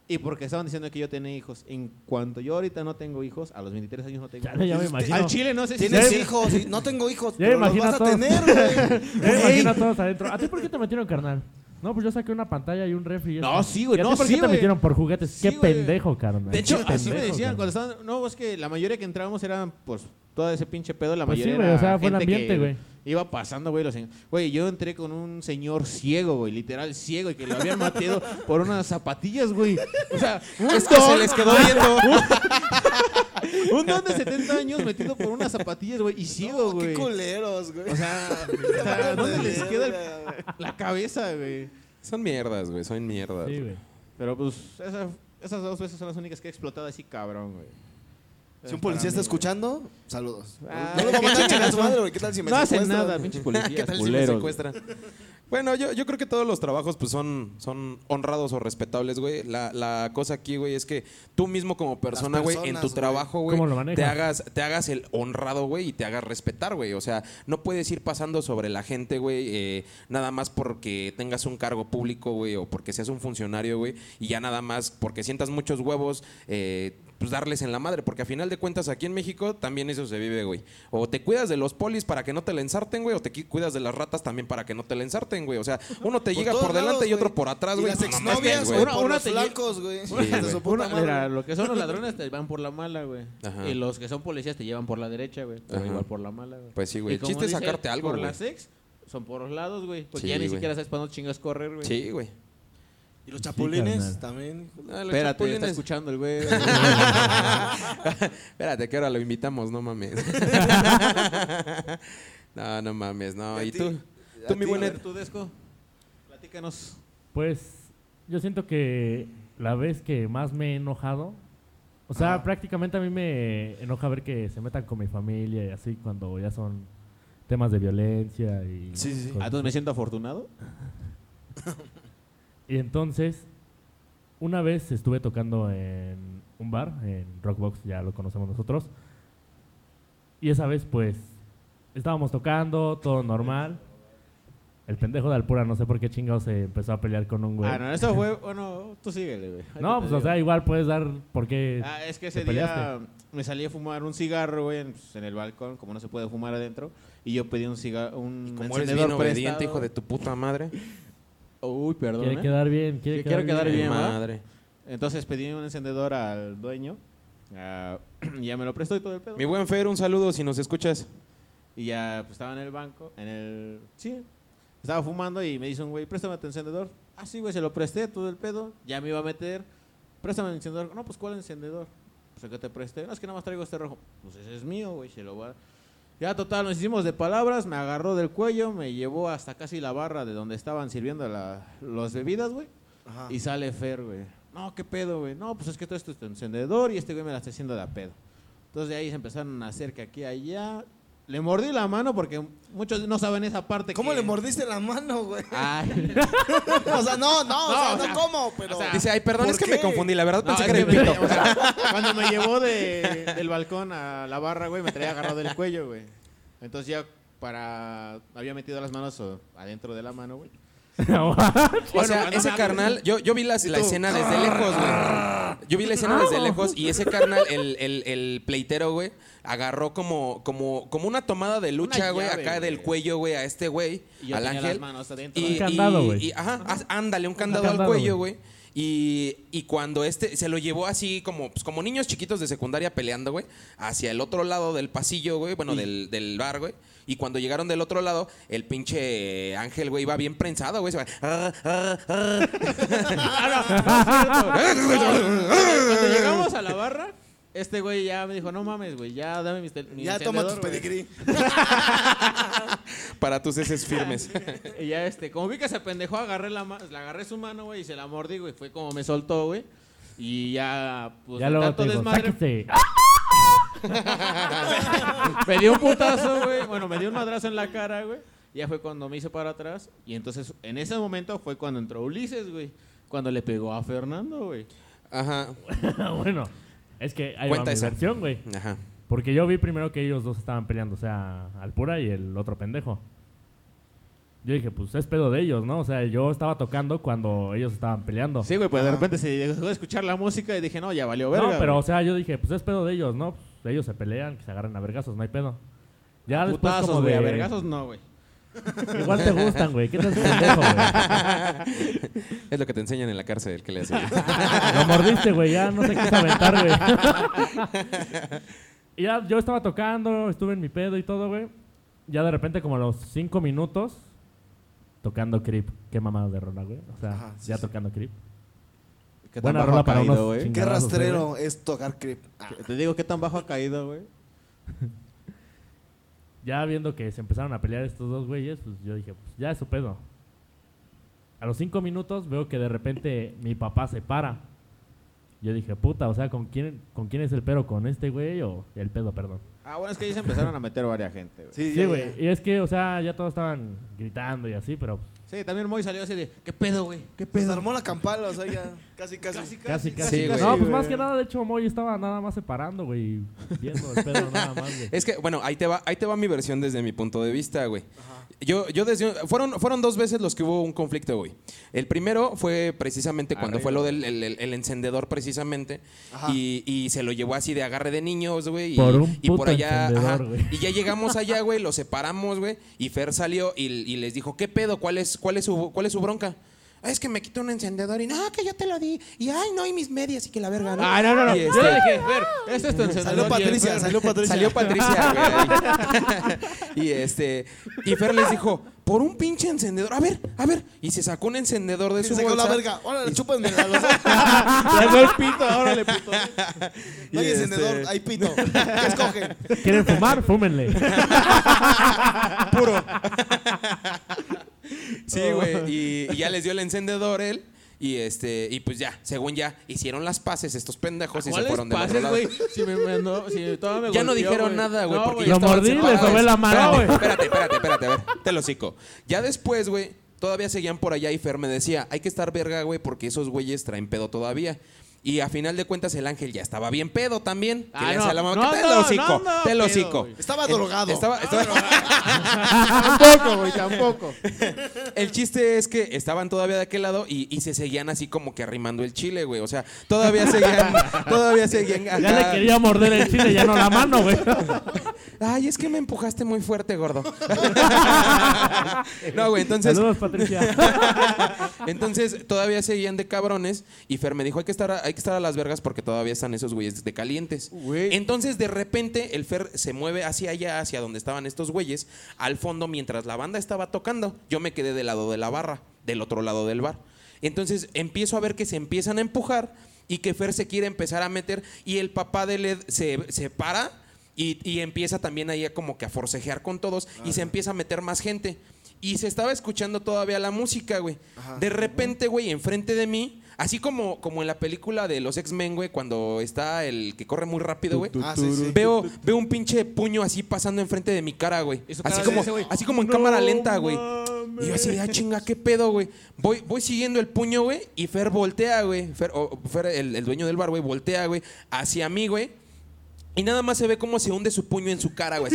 y porque estaban diciendo que yo tenía hijos. En cuanto yo ahorita no tengo hijos, a los 23 años no tengo Chale, ya me hijos. imagino. Al chile no sé si... Tienes hijos, y no tengo hijos, Ya me pero los imagino vas a todos. tener, güey. Ya me imagino a todos adentro. ¿A ti por qué te metieron, carnal? No, pues yo saqué una pantalla y un refri. y No, sí, güey, ¿Y a ti no, por sí, qué te metieron por juguetes? Sí, qué pendejo, carnal. De hecho, así me decían carnal. cuando estaban... No, es que la mayoría que entrábamos eran, pues, todo ese pinche pedo. La Pues sí, mayoría güey, era o sea, fue el ambiente, que güey. Iba pasando, güey, los señores. Güey, yo entré con un señor ciego, güey, literal ciego, y que lo habían matado por unas zapatillas, güey. O sea, un Es que se les quedó viendo. Un don de 70 años metido por unas zapatillas, güey, y ciego, Qué güey. culeros, güey. O sea, o sea, ¿dónde les queda el- la cabeza, güey? Son mierdas, güey, son mierdas. Sí, güey. Pero pues, esa- esas dos veces son las únicas que he explotado así, cabrón, güey. Si un policía está escuchando, saludos. Ah, no lo voy a su madre, güey. ¿Qué tal si me No hacen secuestran? nada, pinches ¿Qué policías, tal si me culeros. secuestran? Bueno, yo, yo creo que todos los trabajos pues son, son honrados o respetables, güey. La, la cosa aquí, güey, es que tú mismo como persona, güey, en personas, tu güey. trabajo, güey, ¿Cómo lo manejas? te hagas, te hagas el honrado, güey, y te hagas respetar, güey. O sea, no puedes ir pasando sobre la gente, güey, eh, nada más porque tengas un cargo público, güey, o porque seas un funcionario, güey, y ya nada más porque sientas muchos huevos, eh, pues darles en la madre, porque a final de cuentas aquí en México también eso se vive, güey. O te cuidas de los polis para que no te la ensarten, güey, o te cuidas de las ratas también para que no te la ensarten, güey. O sea, uno te Por llega por delante lados, y otro por atrás, güey. las exnovias, güey. Una- por te flancos, güey. Sí, mira, lo que son los ladrones te van por la mala, güey. Y los que son policías te llevan por la derecha, güey. Te van Ajá. igual por la mala, güey. Pues sí, güey. El chiste es sacarte algo, Por güey. las ex son por los lados, güey. Porque Sí, ya ni siquiera sabes para dónde chingas correr, güey. Sí, güey. Y los chapulines también. Ah, los Espérate, está chapulines. escuchando el güey. Espérate, que ahora lo invitamos, no mames. no, no mames, no. ¿Y a tú? Tú, mi A buen tú, Desco, platícanos. Pues yo siento que la vez que más me he enojado, o sea, Ajá. prácticamente a mí me enoja ver que se metan con mi familia y así cuando ya son temas de violencia y Sí, sí, sí. cosas Ah, entonces me siento afortunado. Y entonces, una vez estuve tocando en un bar, en Rockbox, ya lo conocemos nosotros. Y esa vez, pues, estábamos tocando, todo normal. El pendejo de Alpura, no sé por qué chingado se empezó a pelear con un güey. Ah, no, eso fue. Bueno, tú síguele, güey. No, pues, o sea, igual puedes dar por qué. Ah, es que ese te día peleaste. me salí a fumar un cigarro, güey, en, pues, en el balcón, como no se puede fumar adentro. Y yo pedí un cigarro, un Como eres encendedor bien obediente, prestado. hijo de tu puta madre. Uy, perdón. quiere ¿eh? quedar bien, quiere quedar, quiero quedar bien. madre. Entonces pedí un encendedor al dueño. ah, y ya me lo prestó y todo el pedo. Mi buen Fer, un saludo si nos escuchas. Y ya pues, estaba en el banco, en el... Sí, estaba fumando y me dice un güey, préstame tu encendedor. Ah, sí, güey, se lo presté, todo el pedo. Ya me iba a meter. Préstame el encendedor. No, pues, ¿cuál encendedor? Pues el que te presté. No, es que nada más traigo este rojo. Pues ese es mío, güey, se lo voy a... Ya, total, nos hicimos de palabras, me agarró del cuello, me llevó hasta casi la barra de donde estaban sirviendo la, las bebidas, güey. Y sale Fer, güey. No, ¿qué pedo, güey? No, pues es que todo esto es tu encendedor y este güey me la está haciendo de a pedo. Entonces de ahí se empezaron a hacer que aquí, allá. Le mordí la mano porque muchos no saben esa parte. ¿Cómo que- le mordiste la mano, güey? Ay, o sea, no, no, o sea, o no, cómo, pero. o sea, Dice, ay, perdón, ¿por es que me confundí. La verdad no, pensé es que era el me- pito. o sea, cuando me llevó de- del balcón a la barra, güey, me traía agarrado del cuello, güey. Entonces ya para... Había metido las manos adentro de la mano, güey. O sea, ese carnal, yo, yo vi las- la escena desde lejos, güey. Yo vi la escena desde lejos y ese carnal, el, el, el pleitero, güey, agarró como, como, como una tomada de lucha, Una güey, llave, acá del cuello, güey, a este güey, Y yo al tenía ángel. las manos adentro. Y, Un candado, y- güey. y- ajá, haz- ándale, un candado, al candado, cuello, güey. Y, y cuando este se lo llevó así como, pues, como niños chiquitos de secundaria peleando, güey, hacia el otro lado del pasillo, güey, bueno, del, del bar, güey. Y cuando llegaron del otro lado, el pinche ángel, güey, iba bien prensado, güey. Se va, "Ah, ah, ah". Cuando llegamos a la barra, este güey ya me dijo, no mames, güey, ya dame mi, tel- mi ya toma tus encendedor, güey". pedigrí. Para tus heces firmes. Y ya este, como vi que se pendejó, agarré la ma- le agarré su mano, güey, y se la mordí, güey. Fue como me soltó, güey. Y ya, pues, ya luego tanto te digo, desmadre, me dio un putazo, güey. Bueno, me dio un madrazo en la cara, güey. Ya fue cuando me hice para atrás. Y entonces, en ese momento fue cuando entró Ulises, güey. Cuando le pegó a Fernando, güey. Ajá, bueno, es que ahí Cuenta va mi esa. versión, güey. ajá. Porque yo vi primero que ellos dos estaban peleando, o sea, Alpura y el otro pendejo. yo dije, pues es pedo de ellos, ¿no? O sea, yo estaba tocando cuando ellos estaban peleando. Sí, güey, pues de repente se dejó de escuchar la música y dije, no, ya valió verga. no, pero güey. o sea, yo dije, pues es pedo de ellos, ¿no? Pues, ellos se pelean, que se agarran a vergazos, no hay pedo. Ya después Putazos, como güey, de... a vergazos no, güey. Igual te gustan, güey. ¿Qué te pendejo, güey? Es lo que te enseñan en la cárcel que le hacen. Lo mordiste, güey. Ya no te quise aventar, güey. y ya yo estaba tocando, estuve en mi pedo y todo, güey. Ya de repente, como a los cinco minutos, tocando Creep. Qué mamada de rola, güey. O sea, Ajá, sí, ya sí. tocando Creep. ¿Qué Buena bajo rola ha para caído, unos güey? Qué rastrero es tocar creep. Ah, Te digo, ¿qué tan bajo ha caído, güey? Ya viendo que se empezaron a pelear estos dos güeyes, pues yo dije, pues ya es su pedo. A los cinco minutos veo que de repente mi papá se para. Yo dije, puta, o sea, ¿con quién, ¿con quién es el pedo? ¿Con este güey o el pedo, perdón? Ah, bueno, es que ahí se empezaron a meter varias gente, güey. sí, Sí, güey. Y es que, o sea, ya todos estaban gritando y así, pero Sí, también Moy salió así de, ¿qué pedo, güey? ¿Qué pedo? armó la campala, o sea, ya casi, casi. casi, casi. Sí, güey. no, pues más que nada, de hecho, Moy estaba nada más separando, güey. Viendo el pedo nada más, güey. Es que, bueno, ahí te va, ahí te va mi versión desde mi punto de vista, güey. Yo, yo desde fueron, fueron dos veces los que hubo un conflicto, güey. El primero fue precisamente cuando Arriba. fue lo del el, el- el encendedor, precisamente. Ajá. Y, y se lo llevó así de agarre de niños, güey. Y, Por un y puto por allá. encendedor, ajá. güey. y ya llegamos allá, güey, lo separamos, güey. Y Fer salió y, y les dijo, ¿qué pedo? ¿Cuál es, cuál es su, cuál es su bronca? "Ah, Es que me quitó un encendedor y no, que yo te lo di. Y ay, no, y mis medias y que la verga, ¿no? Ah, no, no, no. Y Yo este- le dije, ver, este es tu encendedor. Salió y Patricia, salió Patricia. Salió Patricia, güey. y este. Y Fer les dijo, por un pinche encendedor. A ver, a ver. Y se sacó un encendedor de Se su sacó bolsa. la verga. Órale, chúpenme la Sacó el pito, órale, puto. No hay Y encendedor, este- hay pito. ¿Qué escogen? ¿Quieren fumar? Fúmenle. Sí, güey. Y, y ya les dio el encendedor él. Y este, y pues ya, según ya, hicieron las paces estos pendejos y se ¿Cuáles fueron de pases, lado. güey? Si me mandó, si todavía me Ya no golpeó, dijeron nada, güey, No, porque güey. ya Lo estaban mordí, le separados. sobé la mano, güey. Espérate, espérate, espérate, a ver, te lo hocico. Ya después, güey, todavía seguían por allá y Fer me decía, hay que estar verga, güey, porque esos güeyes traen pedo todavía. Y a final de cuentas el ángel ya estaba bien pedo también. Que Ah, le no, hace a la mamá, no, que te no, lo hocico, no, no, te lo hocico. güey. Estaba El- drogado. Estaba, estaba- Tampoco, güey, tampoco. el chiste es que estaban todavía de aquel lado y, y se seguían así como que arrimando el chile, güey. O sea, todavía seguían, todavía seguían acá. Ya le quería morder el chile, ya no la mano, güey. Ay, es que me empujaste muy fuerte, gordo. no, güey, entonces, Saludos, Patricia. entonces todavía seguían de cabrones y Fer me dijo, hay que estar a, hay que estar a las vergas porque todavía están esos güeyes de calientes. Güey. Entonces, de repente, el Fer se mueve hacia allá, hacia donde estaban estos güeyes, al fondo, mientras la banda estaba tocando. Yo me quedé del lado de la barra, del otro lado del bar. Entonces, empiezo a ver que se empiezan a empujar y que Fer se quiere empezar a meter y el papá de Led se, se para y, y empieza también ahí a como que a forcejear con todos y se empieza a meter más gente. Y se estaba escuchando todavía la música, güey. De repente, güey, enfrente de mí, así como, como en la película de los X-Men, güey, cuando está el que corre muy rápido, güey. Ah, sí, sí. Veo, veo un pinche puño así pasando enfrente de mi cara, güey. Así cara como, güey, así como en cámara lenta, güey. Y yo así de, ah, chinga, qué pedo, güey. Voy, voy siguiendo el puño, güey, y Fer voltea, güey. Fer, o- Fer, el, el dueño del bar, güey, voltea, güey, hacia mí, güey. Y nada más se ve cómo se hunde su puño en su cara, güey.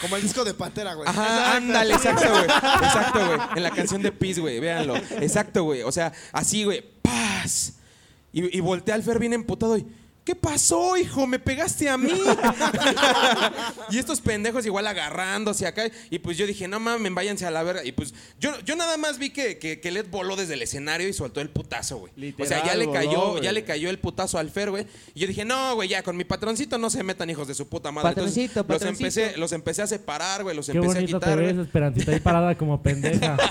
Como el disco de Pantera, güey. Ajá, ándale, exacto, güey. Exacto, güey. En la canción de Peace, güey, véanlo. Exacto, güey. O sea, así, güey. Paz. Y, y voltea al Fer bien emputado y. ¿Qué pasó, hijo? Me pegaste a mí. y estos pendejos igual agarrándose acá. Y pues yo dije, no mames, váyanse a la verga. Y pues yo, yo nada más vi que, que, que Led voló desde el escenario y soltó el putazo, güey. O sea, ya le cayó, ya le cayó el putazo al Fer, güey. Y yo dije, no, güey, ya, con mi patroncito no se metan hijos de su puta madre. Entonces, Patroncito, los patroncito. empecé, los empecé a separar, güey. Los Qué empecé a bonito te quitar. ves. Esperancita, ahí parada como pendeja.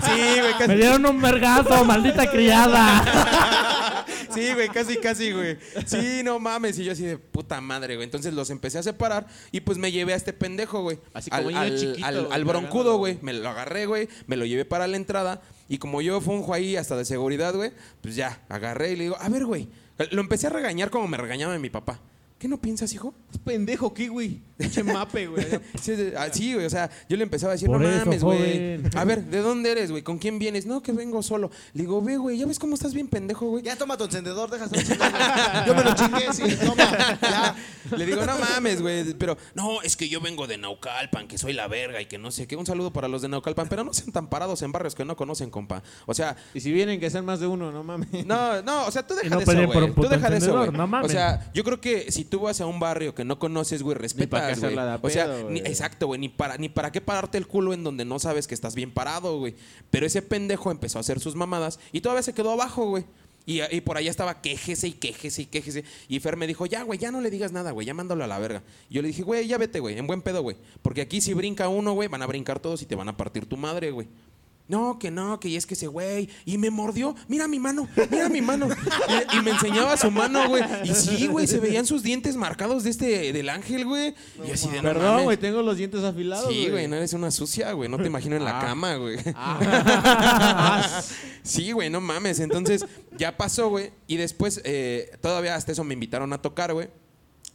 Sí, güey, Me casi. dieron un vergazo, maldita criada. Sí, güey, casi, casi, güey. Sí, no mames. Y yo así de puta madre, güey. Entonces los empecé a separar y pues me llevé a este pendejo, güey. Así al, como niño al- chiquito, al- broncudo, güey. Me lo agarré, güey. Me lo llevé para la entrada. Y como yo funjo ahí hasta de seguridad, güey, pues ya, agarré y le digo, a ver, güey. Lo empecé a regañar como me regañaba mi papá. ¿Qué no piensas, hijo? Es pendejo, ¿qué, güey? Pinche mape, güey. Sí, sí, ah, güey, o sea, yo le empezaba a decir, Por no eso, mames, güey. A ver, ¿de dónde eres, güey? ¿Con quién vienes? No, que vengo solo. Le digo, ve, güey, ¿ya ves cómo estás bien pendejo, güey? Ya toma tu encendedor, deja estar chingando. Yo me lo chingué, sí, toma, ya. Le digo, no mames, güey. Pero, no, es que yo vengo de Naucalpan, que soy la verga y que no sé qué. Un saludo para los de Naucalpan, pero no sean tan parados en barrios que no conocen, compa. O sea, Y si vienen que sean más de uno, no mames. no, no, o sea, tú deja no de eso, por güey. un Tú deja de eso, güey. no mames. O sea, yo creo que si tú vas a un barrio que no conoces, güey, para güey. O sea, pedo, ni- güey. exacto, güey, ni para ni para qué pararte el culo en donde no sabes que estás bien parado, güey. Pero ese pendejo empezó a hacer sus mamadas y todavía se quedó abajo, güey. Y, y por allá estaba quejese y quejese y quejese. Y Fer me dijo, ya, güey, ya no le digas nada, güey, ya mándalo a la verga. Y yo le dije, güey, ya vete, güey, en buen pedo, güey. Porque aquí si brinca uno, güey, van a brincar todos y te van a partir tu madre, güey. No, que no, que y es que ese güey. Y me mordió. Mira mi mano, mira mi mano. Y, y me enseñaba su mano, güey. Y sí, güey, se veían sus dientes marcados de este, del ángel, güey. y así de no Perdón, mames. güey, tengo los dientes afilados. Sí, güey, no eres una sucia, güey. No te imagino en la Ah. cama, güey. Ah. Sí, güey, no mames. Entonces, ya pasó, güey. Y después, eh, todavía hasta eso me invitaron a tocar, güey.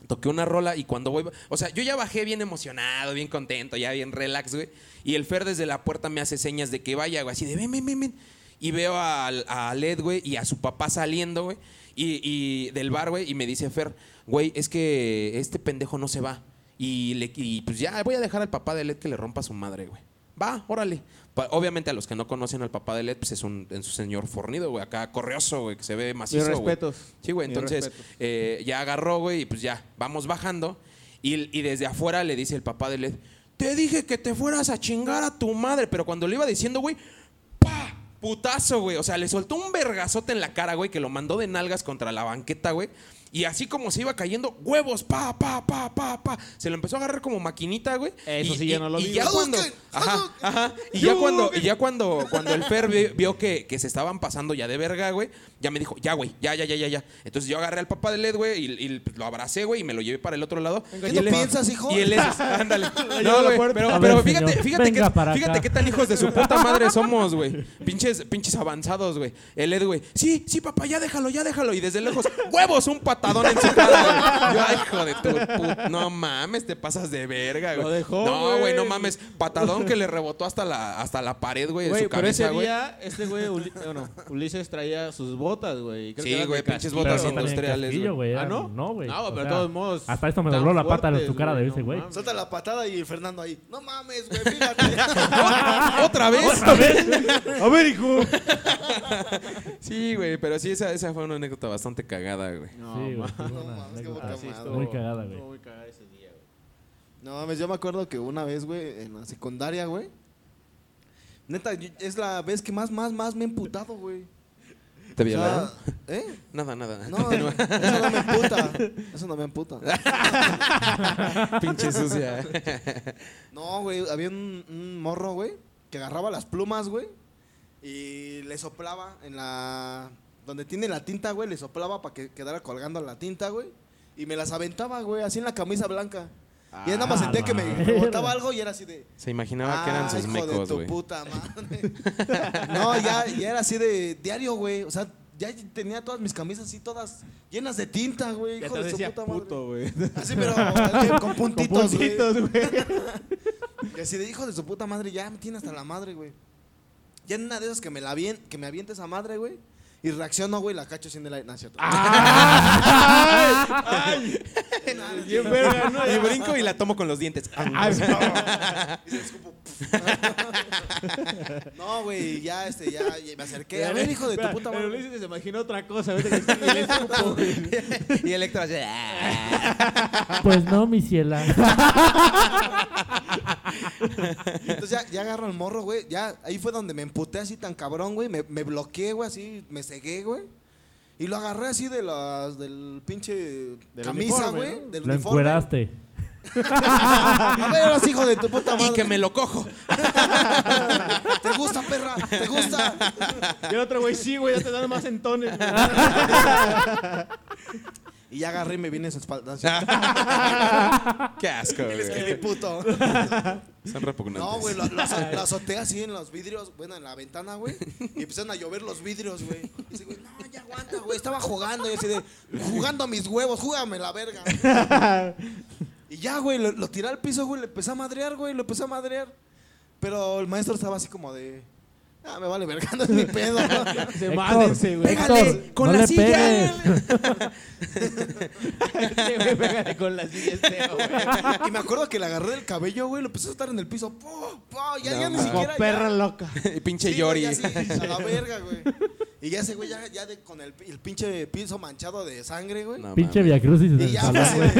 Toqué una rola y cuando voy. O sea, yo ya bajé bien emocionado, bien contento, ya bien relax, güey. Y el Fer desde la puerta me hace señas de que vaya, güey, así de ven, ven, ven, ven. Y veo a, Led, güey, y a su papá saliendo, güey. Y, y del bar, güey, y me dice Fer, güey, es que este pendejo no se va. Y, le, y pues ya voy a dejar al papá de Led que le rompa a su madre, güey. Va, órale. Obviamente a los que no conocen al papá de Led, pues es un, es un señor fornido, güey. Acá correoso, güey, que se ve Mis macizo, güey. respetos. Sí, güey, Mis entonces eh, ya agarró, güey, y pues ya, vamos bajando. Y, y desde afuera le dice el papá de Led, te dije que te fueras a chingar a tu madre. Pero cuando le iba diciendo, güey, ¡pa! Putazo, güey. O sea, le soltó un vergazote en la cara, güey, que lo mandó de nalgas contra la banqueta, güey. Y así como se iba cayendo, huevos, pa, pa, pa, pa, pa. Se lo empezó a agarrar como maquinita, güey. Eso Y- sí ya y- no lo y vi, ya güey. cuando, ajá, ajá. Y ya cuando, y ya cuando, cuando el Fer vi- vio que, que se estaban pasando ya de verga, güey, ya me dijo, ya, güey, ya, ya, ya, ya, ya. Entonces yo agarré al papá de Led, güey, y, y lo abracé, güey, y me lo llevé para el otro lado. ¿Qué Y él- piensas, hijo? Y él es, ándale. No, güey, pero, A pero ver, fíjate, señor, fíjate, venga que, para fíjate acá. qué tan hijos de su puta madre somos, güey. Pinches, pinches avanzados, güey. El Ed, güey, sí, sí, papá, ya déjalo, ya déjalo. Y desde lejos, huevos, un patadón en su cara, güey. Yo, ay, hijo de tu puta. No mames, te pasas de verga, güey. Lo dejó, No, güey. no mames. Patadón que le rebotó hasta la, hasta la pared, güey, de Güey, su pero ese cabeza, güey. día, este güey, Uli- bueno, Ulises traía sus botas, güey. Creo Sí, güey, pinches botas Pero industriales, casquillo, güey. güey. ¿Ah, no? No, güey. No, pero de todos modos. Hasta esto me dobló la pata de fuertes, su cara de ese güey. Suelta la patada y Fernando ahí. No mames, güey, fíjate. ¿Otra vez? ¿Otra vez? A ver, hijo. Sí, güey, pero sí, esa, esa fue una anécdota bastante cagada, güey. No, Sí, güey. No mames, qué madre. Muy cagada, güey. estuvo muy cagada ese día, güey. No mames, yo me acuerdo que una vez, güey, en la secundaria, güey. Neta, es la vez que más, más, más me he emputado, güey. ¿Te O sea, violaron? ¿Eh? Nada, nada. No, eso no me emputa. Eso no me emputa. Pinche sucia. No, güey, había un, un morro, güey, que agarraba las plumas, güey, y le soplaba en la... Donde tiene la tinta, güey, le soplaba para que quedara colgando la tinta, güey. Y me las aventaba, güey, así en la camisa blanca. y ya nada más Ah, sentía que me verga. algo y era así de... Se imaginaba que eran "Ah, sus hijo de tu güey. puta madre. no, ya, ya era así de diario, güey. O sea, ya tenía todas mis camisas así todas llenas de tinta, güey. Hijo te de su puta madre. Así, pero con Con puntitos, güey. puntitos, güey. Y así de hijo de su puta madre, ya me tiene hasta la madre, güey. Ya en una de esas que me la avien, que me aviente esa madre, güey. Y reacciono, güey, la cacho sin el aire. No, es cierto. Bien verga, ¿no? Y brinco y la tomo con los dientes. Y se escupo. no, güey, ya, este, ya, ya me acerqué. A ver, hijo de tu puta Pero madre. Ulises se imaginó otra cosa. Ahorita que sí, le escupo, güey. y Electra así, "Ah". Pues no, mi ciela. Y Entonces ya, ya agarro el morro, güey. Ya ahí fue donde me emputé así tan cabrón, güey. Me, me bloqueé, güey, así, me cegué, güey. Y lo agarré así de las, del pinche Del camisa, uniforme, güey. ¿no? Del Lo uniforme. encueraste. A ver, ahora sí, hijo de tu puta madre. Y que me lo cojo. ¿Te gusta, perra? ¿Te gusta? Y el otro güey, sí, güey, ya te dan más entones. güey. Y ya agarré y me vine a su espalda. así. Qué asco, Y les quedé güey. puto. Son repugnantes. No, güey, lo, lo azo- lo azoté así en los vidrios, bueno, en la ventana, güey. Y empezaron a llover los vidrios, güey. Y dice, güey, no, ya aguanta, güey. Estaba jugando. Y así de, jugando a mis huevos, júgame la verga. Y Y ya, güey, lo, lo tiré al piso, güey, le empecé a madrear, güey, lo empecé a madrear. Pero el maestro estaba así como de, ah, me vale verga, no es mi pedo. Se mádense, güey. Pégale Héctor, con no la le silla. Sí, güey, pégale con la silla este, güey. y me acuerdo que le agarré del cabello, güey, lo empecé a estar en el piso. ¡po! ¡po! Ya, No ya ni. Como siquiera. ya- perra loca. Pinche Sí, Yori. güey, ya sí, a la verga, güey. Y ya ese güey, ya, ya de- con el, el pinche piso manchado de sangre, güey. No Pinche. Viacrucis Y del ya, salón, güey.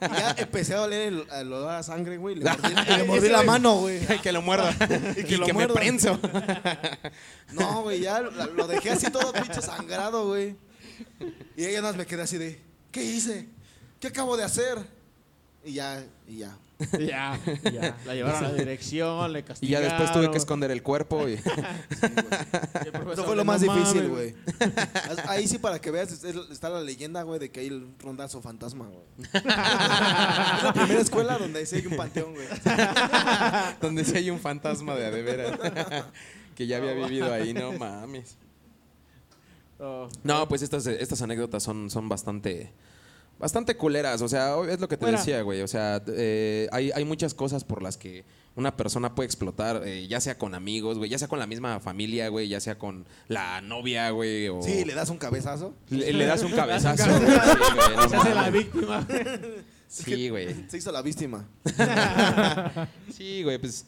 Y ya empecé a oler el, el olor a sangre, güey. y Le mordí, y le mordí la mano, güey. Que lo muerda. y que que, lo me muerda. prenso. No, güey, ya lo, lo dejé así todo pinche sangrado, güey. Y ella nada más me quedé así de, ¿qué hice? ¿Qué acabo de hacer? Y ya, y ya. Ya, ya. La llevaron a la dirección, le Y castigaron. ya después tuve que esconder el cuerpo. Y... El Eso fue lo más "No difícil, mames". güey. Ahí sí, para que veas, es- está la leyenda, güey, de que hay un rondazo fantasma, güey. es la primera escuela donde sí hay un panteón, güey. Donde sí hay un fantasma de a de veras. que ya había vivido ahí, no mames. Oh. No, pues estas, estas anécdotas son, son bastante, bastante culeras. O sea, es lo que te Fuera. decía, güey. O sea, eh, hay, hay muchas cosas por las que una persona puede explotar, eh, ya sea con amigos, güey, ya sea con la misma familia, güey, ya sea con la novia, güey. O... Sí, le das un cabezazo. Le, le das un cabezazo. güey. Sí, güey, no Se hace la víctima. Sí, güey. Se hizo la víctima. Sí, güey, pues,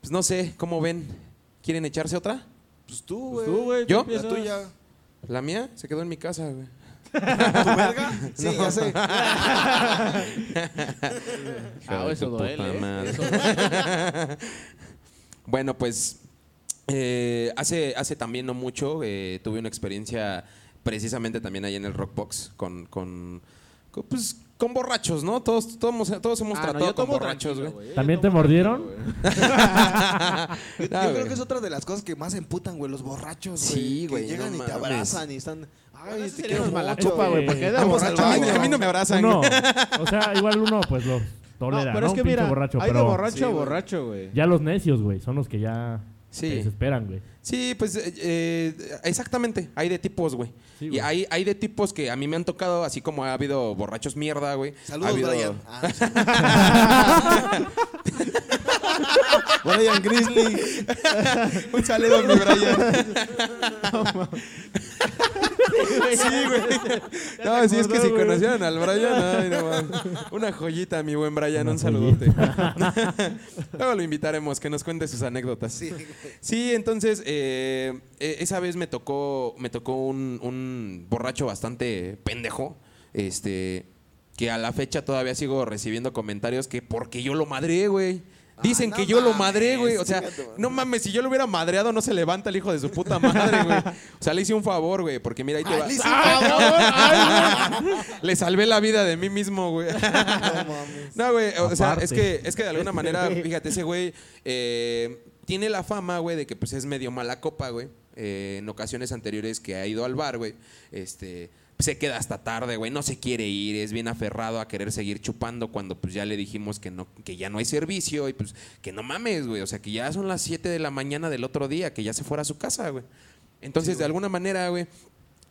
pues no sé, ¿cómo ven? ¿Quieren echarse otra? Pues tú, Pues güey. tú, güey. ¿Yo? La tuya. La mía se quedó en mi casa, güey. ¿Tu verga? Sí, ya sé. Ah, de eso duele. ¿eh? Eso duele. Bueno, pues eh, hace, hace también no mucho eh, tuve una experiencia precisamente también ahí en el Rockbox con, con, pues, con borrachos, ¿no? Todos, todos, todos hemos Ah, no, tratado con borrachos, güey. ¿También te mordieron? Yo, yo Ah, creo que es otra de las cosas que más emputan, güey, los borrachos, güey. Sí, que güey, Llegan no y te abrazan y están. Ay, Esos te serían quiero mala copa, güey. Al A mí, baño. a mí no me abrazan. Uno, o sea, igual uno pues lo tolera, No, ¿no? pero es que mira, borracho, hay de pero borracho Sí, a güey. borracho, güey. ya los necios, güey, son los que ya Sí. se desesperan, güey. Sí, pues eh, eh, exactamente, hay de tipos, güey. Sí, y hay, hay de tipos que a mí me han tocado, así como ha habido borrachos mierda, güey. Ha Saludos, habido- Brian. Ah, Brian Grizzly. Un saludo, mi Brian. sí, güey. No, sí, es que si conocieran al Brian, ay, no. Una joyita, mi buen Brian, Una un saludote. Luego lo invitaremos, que nos cuente sus anécdotas. Sí. Sí, entonces eh, eh, esa vez me tocó, me tocó un, un borracho bastante pendejo, este, que a la fecha todavía sigo recibiendo comentarios que porque yo lo madré, güey. Dicen Ah, que no yo lo madré, güey. O sea, no mames, si yo lo hubiera madreado, no se levanta el hijo de su puta madre, güey. O sea, le hice un favor, güey, porque mira, ahí te Ay, va. le hice un favor. Le salvé la vida de mí mismo, güey. No mames. No, güey, o sea, Aparte. es que, es que de alguna manera, fíjate, ese güey eh, tiene la fama, güey, de que pues es medio mala copa, güey. Eh, en ocasiones anteriores que ha ido al bar, güey, este, se queda hasta tarde, güey, no se quiere ir, es bien aferrado a querer seguir chupando cuando pues ya le dijimos que no, que ya no hay servicio y pues que no mames, güey, o sea, que ya son las 7 de la mañana del otro día, que ya se fuera a su casa, güey. Entonces, de alguna manera, güey,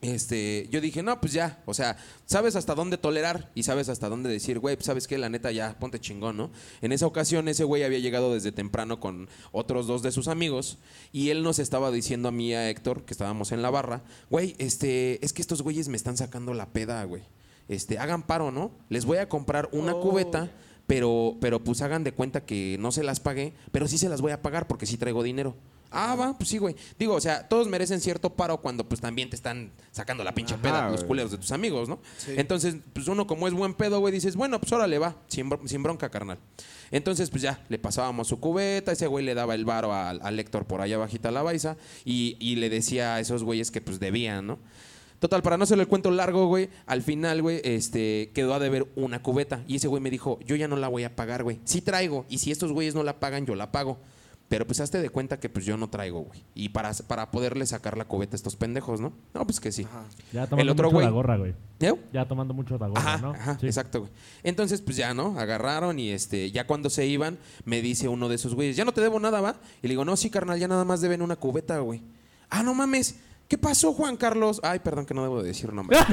este, yo dije, no, pues ya, o sea, sabes hasta dónde tolerar y sabes hasta dónde decir, güey, pues sabes que la neta ya, ponte chingón, ¿no? En esa ocasión ese güey había llegado desde temprano con otros dos de sus amigos y él nos estaba diciendo a mí y a Héctor, que estábamos en la barra, güey, este, es que estos güeyes me están sacando la peda, güey. Este, hagan paro, ¿no? Les voy a comprar una Oh. cubeta, pero, pero pues hagan de cuenta que no se las pagué, pero sí se las voy a pagar porque sí traigo dinero. Ah, va, pues sí, güey. Digo, o sea, todos merecen cierto paro cuando pues también te están sacando la pinche Ajá, peda los culeros de tus amigos, ¿no? Sí. Entonces, pues uno como es buen pedo, güey, dices, bueno, pues órale, va, sin, bro- sin bronca, carnal. Entonces, pues ya, le pasábamos su cubeta, ese güey le daba el varo al, al Héctor por allá bajita la baiza y, y le decía a esos güeyes que pues debían, ¿no? Total, para no hacerle el cuento largo, güey, al final, güey, este, quedó a deber una cubeta. Y ese güey me dijo, yo ya no la voy a pagar, güey. Sí traigo, y si estos güeyes no la pagan, yo la pago. Pero pues hazte de cuenta que pues yo no traigo, güey. Y para, para poderle sacar la cubeta a estos pendejos, ¿no? No, pues que sí. Ajá. Ya tomando otro mucho güey. la gorra, güey. ¿Eh? Ya tomando mucho la gorra, Ajá, ¿no? ajá, Sí. exacto, güey. Entonces, pues ya, ¿no? Agarraron y este, ya cuando se iban, me dice uno de esos güeyes, ya no te debo nada, ¿va? Y le digo, no, sí, carnal, ya nada más deben una cubeta, güey. Ah, no mames. ¿Qué pasó, Juan Carlos? Ay, perdón que no debo de decir nombre.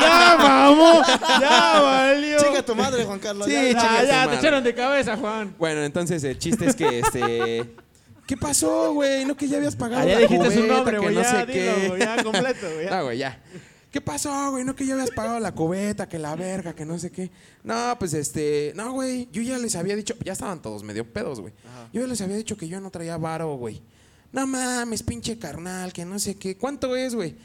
¡Ya, vamos! ¡Ya valió! Chica tu madre, Juan Carlos. Sí, ya. chica Ya, madre. te echaron de cabeza, Juan. bueno, entonces el chiste es que este. ¿Qué pasó, güey? No que ya habías pagado. Ah, ya la dijiste su nombre, güey. no ya, sé dilo, qué. ya, completo, güey. ya. No, güey, ya. ¿Qué pasó, güey? No que ya habías pagado la cubeta, que la verga, que no sé qué. No, pues este, no, güey, yo ya les había dicho, ya estaban todos medio pedos, güey. Yo ya les había dicho que yo no traía varo, güey. No mames, pinche carnal, que no sé qué. ¿Cuánto es, güey?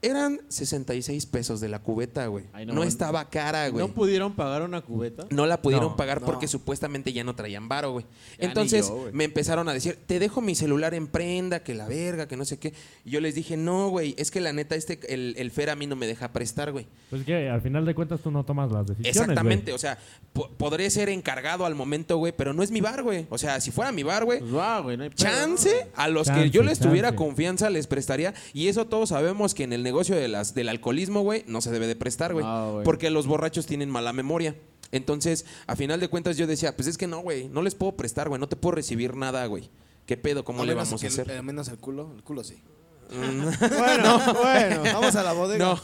Eran 66 pesos de la cubeta, güey. Ay, no, no, estaba cara, güey. ¿No pudieron pagar una cubeta? No la pudieron No, pagar no. porque supuestamente ya no traían varo, güey. Entonces yo, me empezaron a decir, te dejo mi celular en prenda, que la verga, que no sé qué. Y yo les dije, no, güey, es que la neta, este, el, el Fer a mí no me deja prestar, güey. Pues que al final de cuentas tú no tomas las decisiones. Exactamente, güey. o sea, po- podré ser encargado al momento, güey, pero no es mi bar, güey. O sea, si fuera mi bar, güey, Pues va, güey, pedo, chance a los que yo les tuviera confianza les prestaría. Y eso todos sabemos que en el negocio de las, del alcoholismo, güey, no se debe de prestar, güey. No, porque los borrachos tienen mala memoria. Entonces, a final de cuentas yo decía, pues es que no, güey, no les puedo prestar, güey, no te puedo recibir nada, güey. ¿Qué pedo? ¿Cómo A le vamos a hacer? a menos el culo. El culo sí. Bueno, bueno. Vamos a la bodega. No,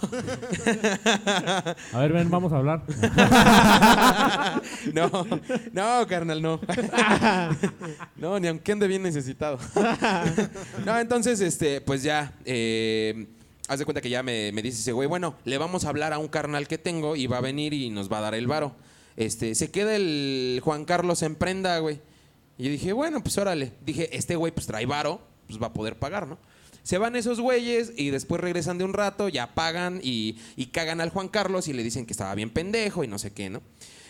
A ver, ven, vamos a hablar. no, no, carnal, no. No, ni aunque ande bien necesitado. No, entonces, este, pues ya, eh, haz de cuenta que ya me, me dice ese güey, bueno, le vamos a hablar a un carnal que tengo y va a venir y nos va a dar el varo. Este, se queda el Juan Carlos en prenda, güey. Y yo dije, bueno, pues órale. Dije, este güey pues trae varo, pues va a poder pagar, ¿no? Se van esos güeyes y después regresan de un rato, ya pagan y, y cagan al Juan Carlos y le dicen que estaba bien pendejo y no sé qué, ¿no?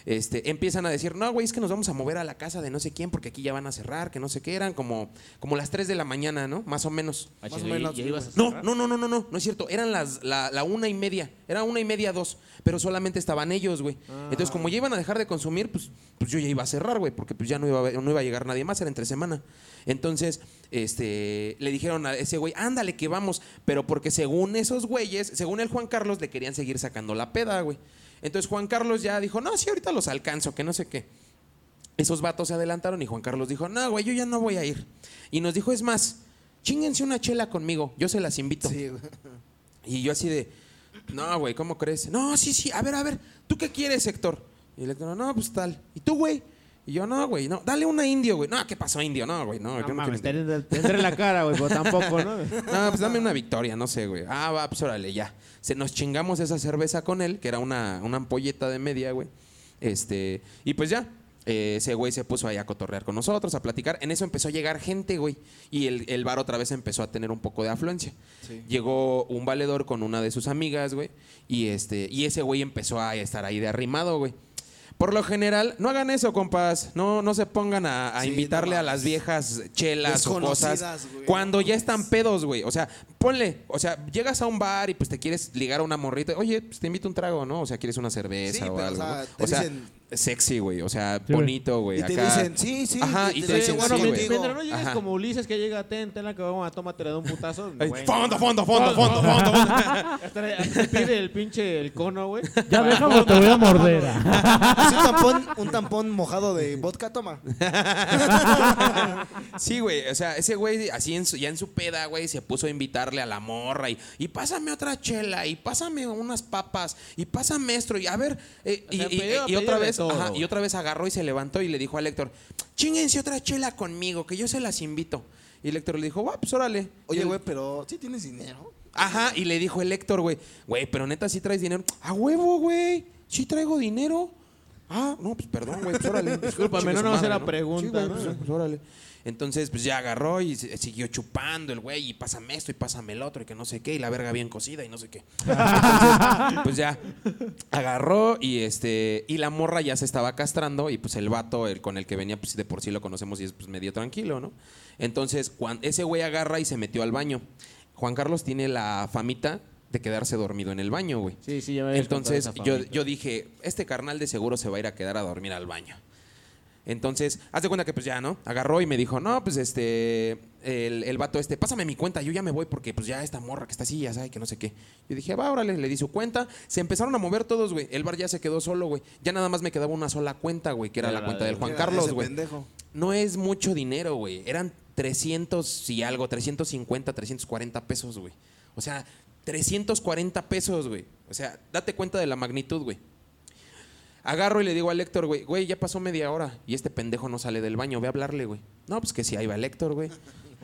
Este, empiezan a decir, no, güey, es que nos vamos a mover a la casa de no sé quién porque aquí ya van a cerrar, que no sé qué, eran como, como las 3 de la mañana, ¿no? Más o menos. Ah, Más o chile, menos, ¿ya ibas a No, no, no, no, no, no, no es cierto. Eran las, la, la una y media. Era una y media, dos. Pero solamente estaban ellos, güey. Entonces, como ya iban a dejar de consumir, pues, pues yo ya iba a cerrar, güey. Porque pues ya no iba, a, no iba a llegar nadie más, era entre semana. Entonces, este, le dijeron a ese güey, ándale, que vamos. Pero porque según esos güeyes, según el Juan Carlos, le querían seguir sacando la peda, güey. Entonces Juan Carlos ya dijo, no, sí, ahorita los alcanzo, que no sé qué. Esos vatos se adelantaron y Juan Carlos dijo, no, güey, yo ya no voy a ir. Y nos dijo, es más, chinguense una chela conmigo, yo se las invito. Sí. Y yo así de, no, güey, ¿cómo crees? No, sí, sí, a ver, a ver, ¿tú qué quieres, Héctor? Y el Héctor, no, pues tal. ¿Y tú, güey? Y yo, no, güey, no, dale una indio, güey. No, ¿qué pasó, indio? No, güey, no, No, yo no mames, quiero indio. tendré la cara, güey, pero tampoco, ¿no? No, pues dame una victoria, no sé, güey. Ah, va, pues órale, ya. Se nos chingamos esa cerveza con él, que era una, una ampolleta de media, güey. Este, y pues ya. eh, ese güey se puso ahí a cotorrear con nosotros, a platicar. En eso empezó a llegar gente, güey. Y el, el bar otra vez empezó a tener un poco de afluencia. Sí. Llegó un valedor con una de sus amigas, güey. Y, este, y ese güey empezó a estar ahí de arrimado, güey. Por lo general, no hagan eso, compas. No, no se pongan a, a Sí, invitarle no a las viejas chelas o cosas. Güey. Cuando ya están pedos, güey. O sea, ponle, o sea, llegas a un bar y pues te quieres ligar a una morrita. Oye, pues te invito un trago, ¿no? O sea, quieres una cerveza Sí, o pero, algo. o sea, O sea, dicen- sexy, güey. O sea, Sí, bonito, güey. Y te Acá. dicen, sí, sí. Ajá, y te dicen, bueno, sí, güey. mientras no llegues Ajá. como Ulises que llega, ten, ten la que vamos a tomar, te le da un putazo. Güey. Fondo, fondo, fondo, fondo, fondo, fondo. Hasta, hasta pide el pinche el cono, güey. Ya déjame, te voy a morder. Así un tampón, un tampón mojado de vodka, toma. Sí, güey. O sea, ese güey, así en su- ya en su peda, güey, se puso a invitarle a la morra y, y pásame otra chela y pásame unas papas y pásame esto y a ver. eh, O y, sea, y- pidió- y pidió otra de vez, todo, ajá, y otra vez agarró y se levantó y le dijo al Héctor, chinguense otra chela conmigo, que yo se las invito. Y el Héctor le dijo, va, pues órale. Oye, güey, pero ¿sí tienes dinero? Ajá, y le dijo el Héctor, güey, güey, pero neta sí traes dinero. A huevo, güey, sí traigo dinero. Ah, no, pues perdón, güey, pues órale. Discúlpame, no madre, era pregunta, Sí, güey, ¿no? pues, pues, órale. Entonces, pues ya agarró y siguió chupando el güey y pásame esto y pásame el otro y que no sé qué y la verga bien cocida y no sé qué. Entonces, pues ya agarró y este y la morra ya se estaba castrando y pues el vato el con el que venía pues de por sí lo conocemos y es pues medio tranquilo, ¿no? Entonces, cuan- ese güey agarra y se metió al baño. Juan Carlos tiene la famita de quedarse dormido en el baño, güey. Sí, sí, ya me Entonces yo, yo dije, este carnal de seguro se va a ir a quedar a dormir al baño. Entonces, haz de cuenta que pues ya, ¿no? Agarró y me dijo, no, pues este, el, el vato este, pásame mi cuenta, yo ya me voy porque pues ya esta morra que está así, ya sabe que no sé qué. Yo dije, va, órale, le di su cuenta. Se empezaron a mover todos, güey. El bar ya se quedó solo, güey. Ya nada más me quedaba una sola cuenta, güey, que era la la cuenta de- del Juan Era Carlos, güey. No es mucho dinero, güey. Eran 300 y algo, 350, 340 pesos, güey. O sea, 340 pesos, güey. O sea, date cuenta de la magnitud, güey. Agarro y le digo al Héctor, güey, güey, ya pasó media hora y este pendejo no sale del baño, ve a hablarle, güey. No, pues que sí, ahí va el Héctor, güey.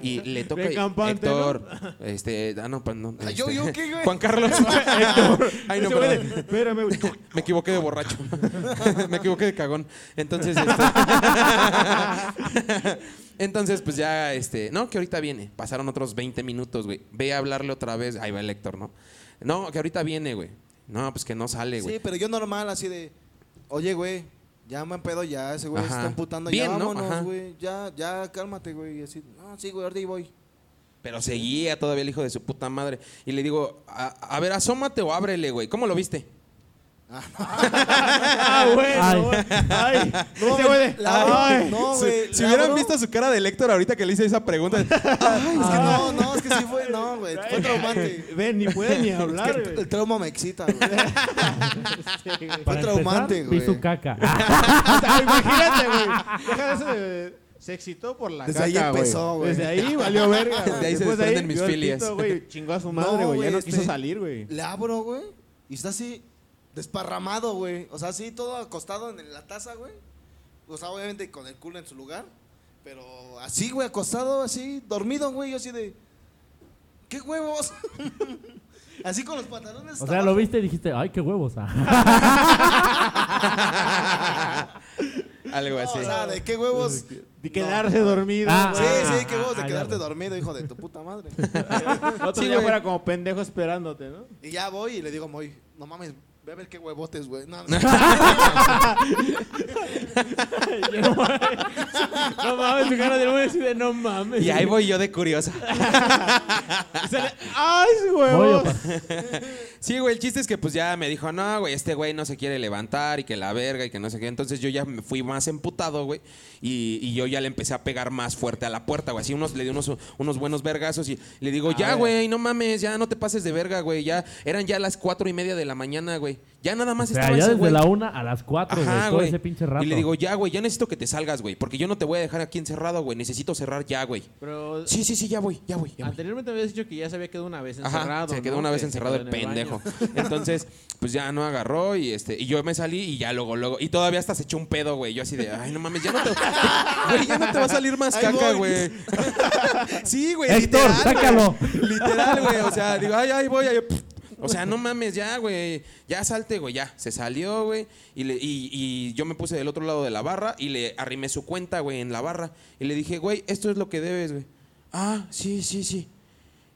Y le toca campante, Héctor, este, ah, no, pues no. Ah, ¿yo- este, yo qué, güey? Juan Carlos. Héctor. Ay, no, perdón. Espérame, güey. Me equivoqué de borracho. Me equivoqué de cagón. Entonces, este... Entonces, pues ya, este... No, que ahorita viene. Pasaron otros 20 minutos, güey. Ve a hablarle otra vez. Ahí va el Héctor, ¿no? No, que ahorita viene, güey. No, pues que no sale, güey. Sí, pero yo normal, así de, oye, güey, ya me pedo ya, ese güey se está emputando, Bien, ya ¿no? vámonos, Ajá. güey, ya, ya, cálmate, güey, y así, no, sí, güey, ahorita ahí voy. Pero seguía todavía el hijo de su puta madre. Y le digo, a, a ver, asómate o ábrele, güey. ¿Cómo lo viste? Ah, bueno. Ay. güey. Ay. No, Ese güey de, la- ay. no, Si, güey. si la hubieran abro- visto su cara de Héctor ahorita que le hice esa pregunta. Ay, es que no, no, es que sí fue, no, güey, fue traumante. Ven, ni puede ni Es que hablar, el, güey. el trauma me excita, güey. Para Fue traumante, empezar, Vi güey. su caca. Ah, imagínate, güey. Deja eso de- Se excitó por la Desde ahí caca, empezó, güey. Desde ahí valió verga. Desde ahí se desprenden mis filias. chingó a su madre, No, güey. ya no este- quiso salir, güey. Le abro, güey, y está así, desparramado, güey. O sea, así todo acostado en la taza, güey. O sea, obviamente con el culo en su lugar. Pero así, güey, acostado, así, dormido, güey. Yo así de. ¿Qué huevos? así con los pantalones. O sea, lo viste y dijiste, ay, qué huevos. ah". Algo No, así. o sea, de qué huevos. De quedarse dormido. Ah, Sí, sí, qué huevos de ah, quedarte dormido, hijo de tu puta madre. Otro Sí, día fuera como pendejo esperándote, ¿no? y ya voy y le digo, Moy, no mames, ve a ver qué huevotes, güey. No, no. No mames, su cara de hombre así de no mames. Y ahí voy yo de curiosa. Sale, ¡Ay, su Voy, huevo! opa. Sí, güey, el chiste es que pues ya me dijo, no, güey, este güey no se quiere levantar y que la verga y que no sé qué. Entonces yo ya me fui más emputado, güey. Y, y yo ya le empecé a pegar más fuerte a la puerta, güey. Así unos, le di unos, unos buenos vergazos y le digo, ya, güey, no mames, ya no te pases de verga, güey. Ya eran ya las cuatro y media de la mañana, güey. Ya nada O más sea, estaba ya ese desde güey. la una a las cuatro, güey. Ajá, Todo güey. ese pinche rato. Y le digo, ya, güey, ya necesito que te salgas, güey. Porque yo no te voy a dejar aquí encerrado, güey. Necesito cerrar ya, güey. Pero Sí, sí, sí, ya voy, ya voy, ya voy. anteriormente habías dicho que ya se había quedado una vez Ajá, encerrado. se quedó ¿no? una vez Que se encerrado quedó el en pendejo. Entonces, pues ya no agarró y este y yo me salí y ya luego luego y todavía hasta se echó un pedo, güey. Yo así de, ay, no mames, ya no te güey, ya no te va a salir más Ahí caca, voy. güey. sí, güey, Héctor, literal, sácalo. güey. Literal, güey, o sea, digo, ay, ay, voy, ay, pff. O sea, no mames, ya, güey. Ya salte, güey, ya. Se salió, güey. Y, y, y yo me puse del otro lado de la barra y le arrimé su cuenta, güey, en la barra. Y le dije, güey, esto es lo que debes, güey. Ah, sí, sí, sí.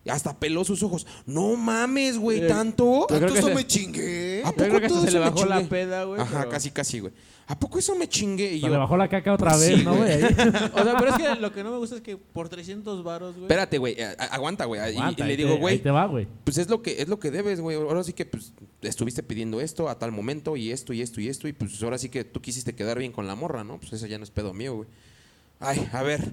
Hasta peló sus ojos. No mames, güey, Eh, ¿tanto? Yo creo ¿Tanto que eso se- me chingué? ¿A Yo creo poco que hasta todo se le eso me bajó la chingué? peda, güey. Ajá, pero- casi, casi, güey. ¿A poco eso me chingué? Y yo, le bajó la caca otra vez, ¿no, güey. O sea, pero es que lo que no me gusta es que por 300 varos, güey. espérate, güey, a- a- aguanta, güey. Y- Aguanta, le ahí digo, te- Ahí güey, te va, güey. pues es lo que es lo que debes, güey. Ahora sí que pues estuviste pidiendo esto a tal momento y esto y esto y esto y pues ahora sí que tú quisiste quedar bien con la morra, ¿no? Pues eso ya no es pedo mío, güey. Ay, a ver.